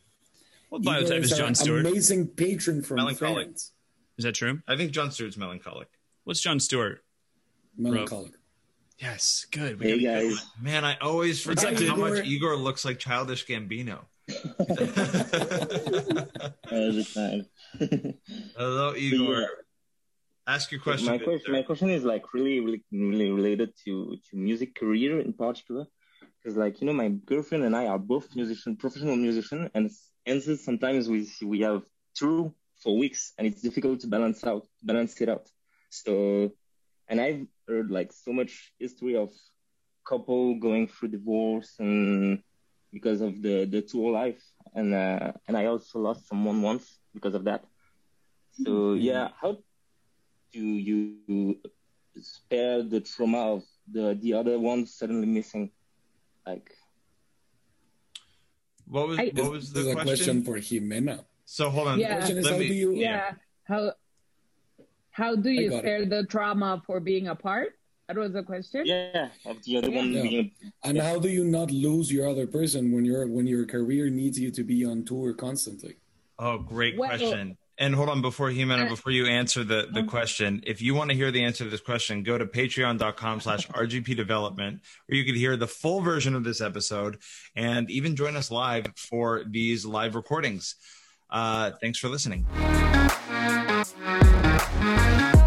What Igor biotype is our Jon Stewart? Amazing patron from Melancholic. France. Is that true? I think Jon Stewart's melancholic. What's Jon Stewart? Melancholic. Yes, good. We Hey gotta- guys, Man, I always What's forget up, how much Igor? Igor looks like childish Gambino. all the time. Hello, Igor. yeah. Ask your question. my question, my question is like really, really, really related to to music career in particular, because like you know, my girlfriend and I are both musician, professional musician, and and sometimes we we have two for weeks, and it's difficult to balance out, balance it out. So, and I've heard like so much history of couple going through divorce and because of the the tour life, and uh, and I also lost someone once because of that. So yeah, how do you spare the trauma of the the other one suddenly missing? Like, What was I- what was This the is a question? question for Jimena. So hold on. Yeah. Question is Let how me- do you Yeah. How how do you got it. spare the trauma for being apart? That was the question. yeah, of the other one Yeah. being and how do you not lose your other person when your when your career needs you to be on tour constantly? Oh, great Well- question. And hold on, before Jimena, Uh, before you answer the, the question, if you want to hear the answer to this question, go to patreon.com slash [LAUGHS] RGP development, where you can hear the full version of this episode and even join us live for these live recordings. Uh, thanks for listening. Thank you.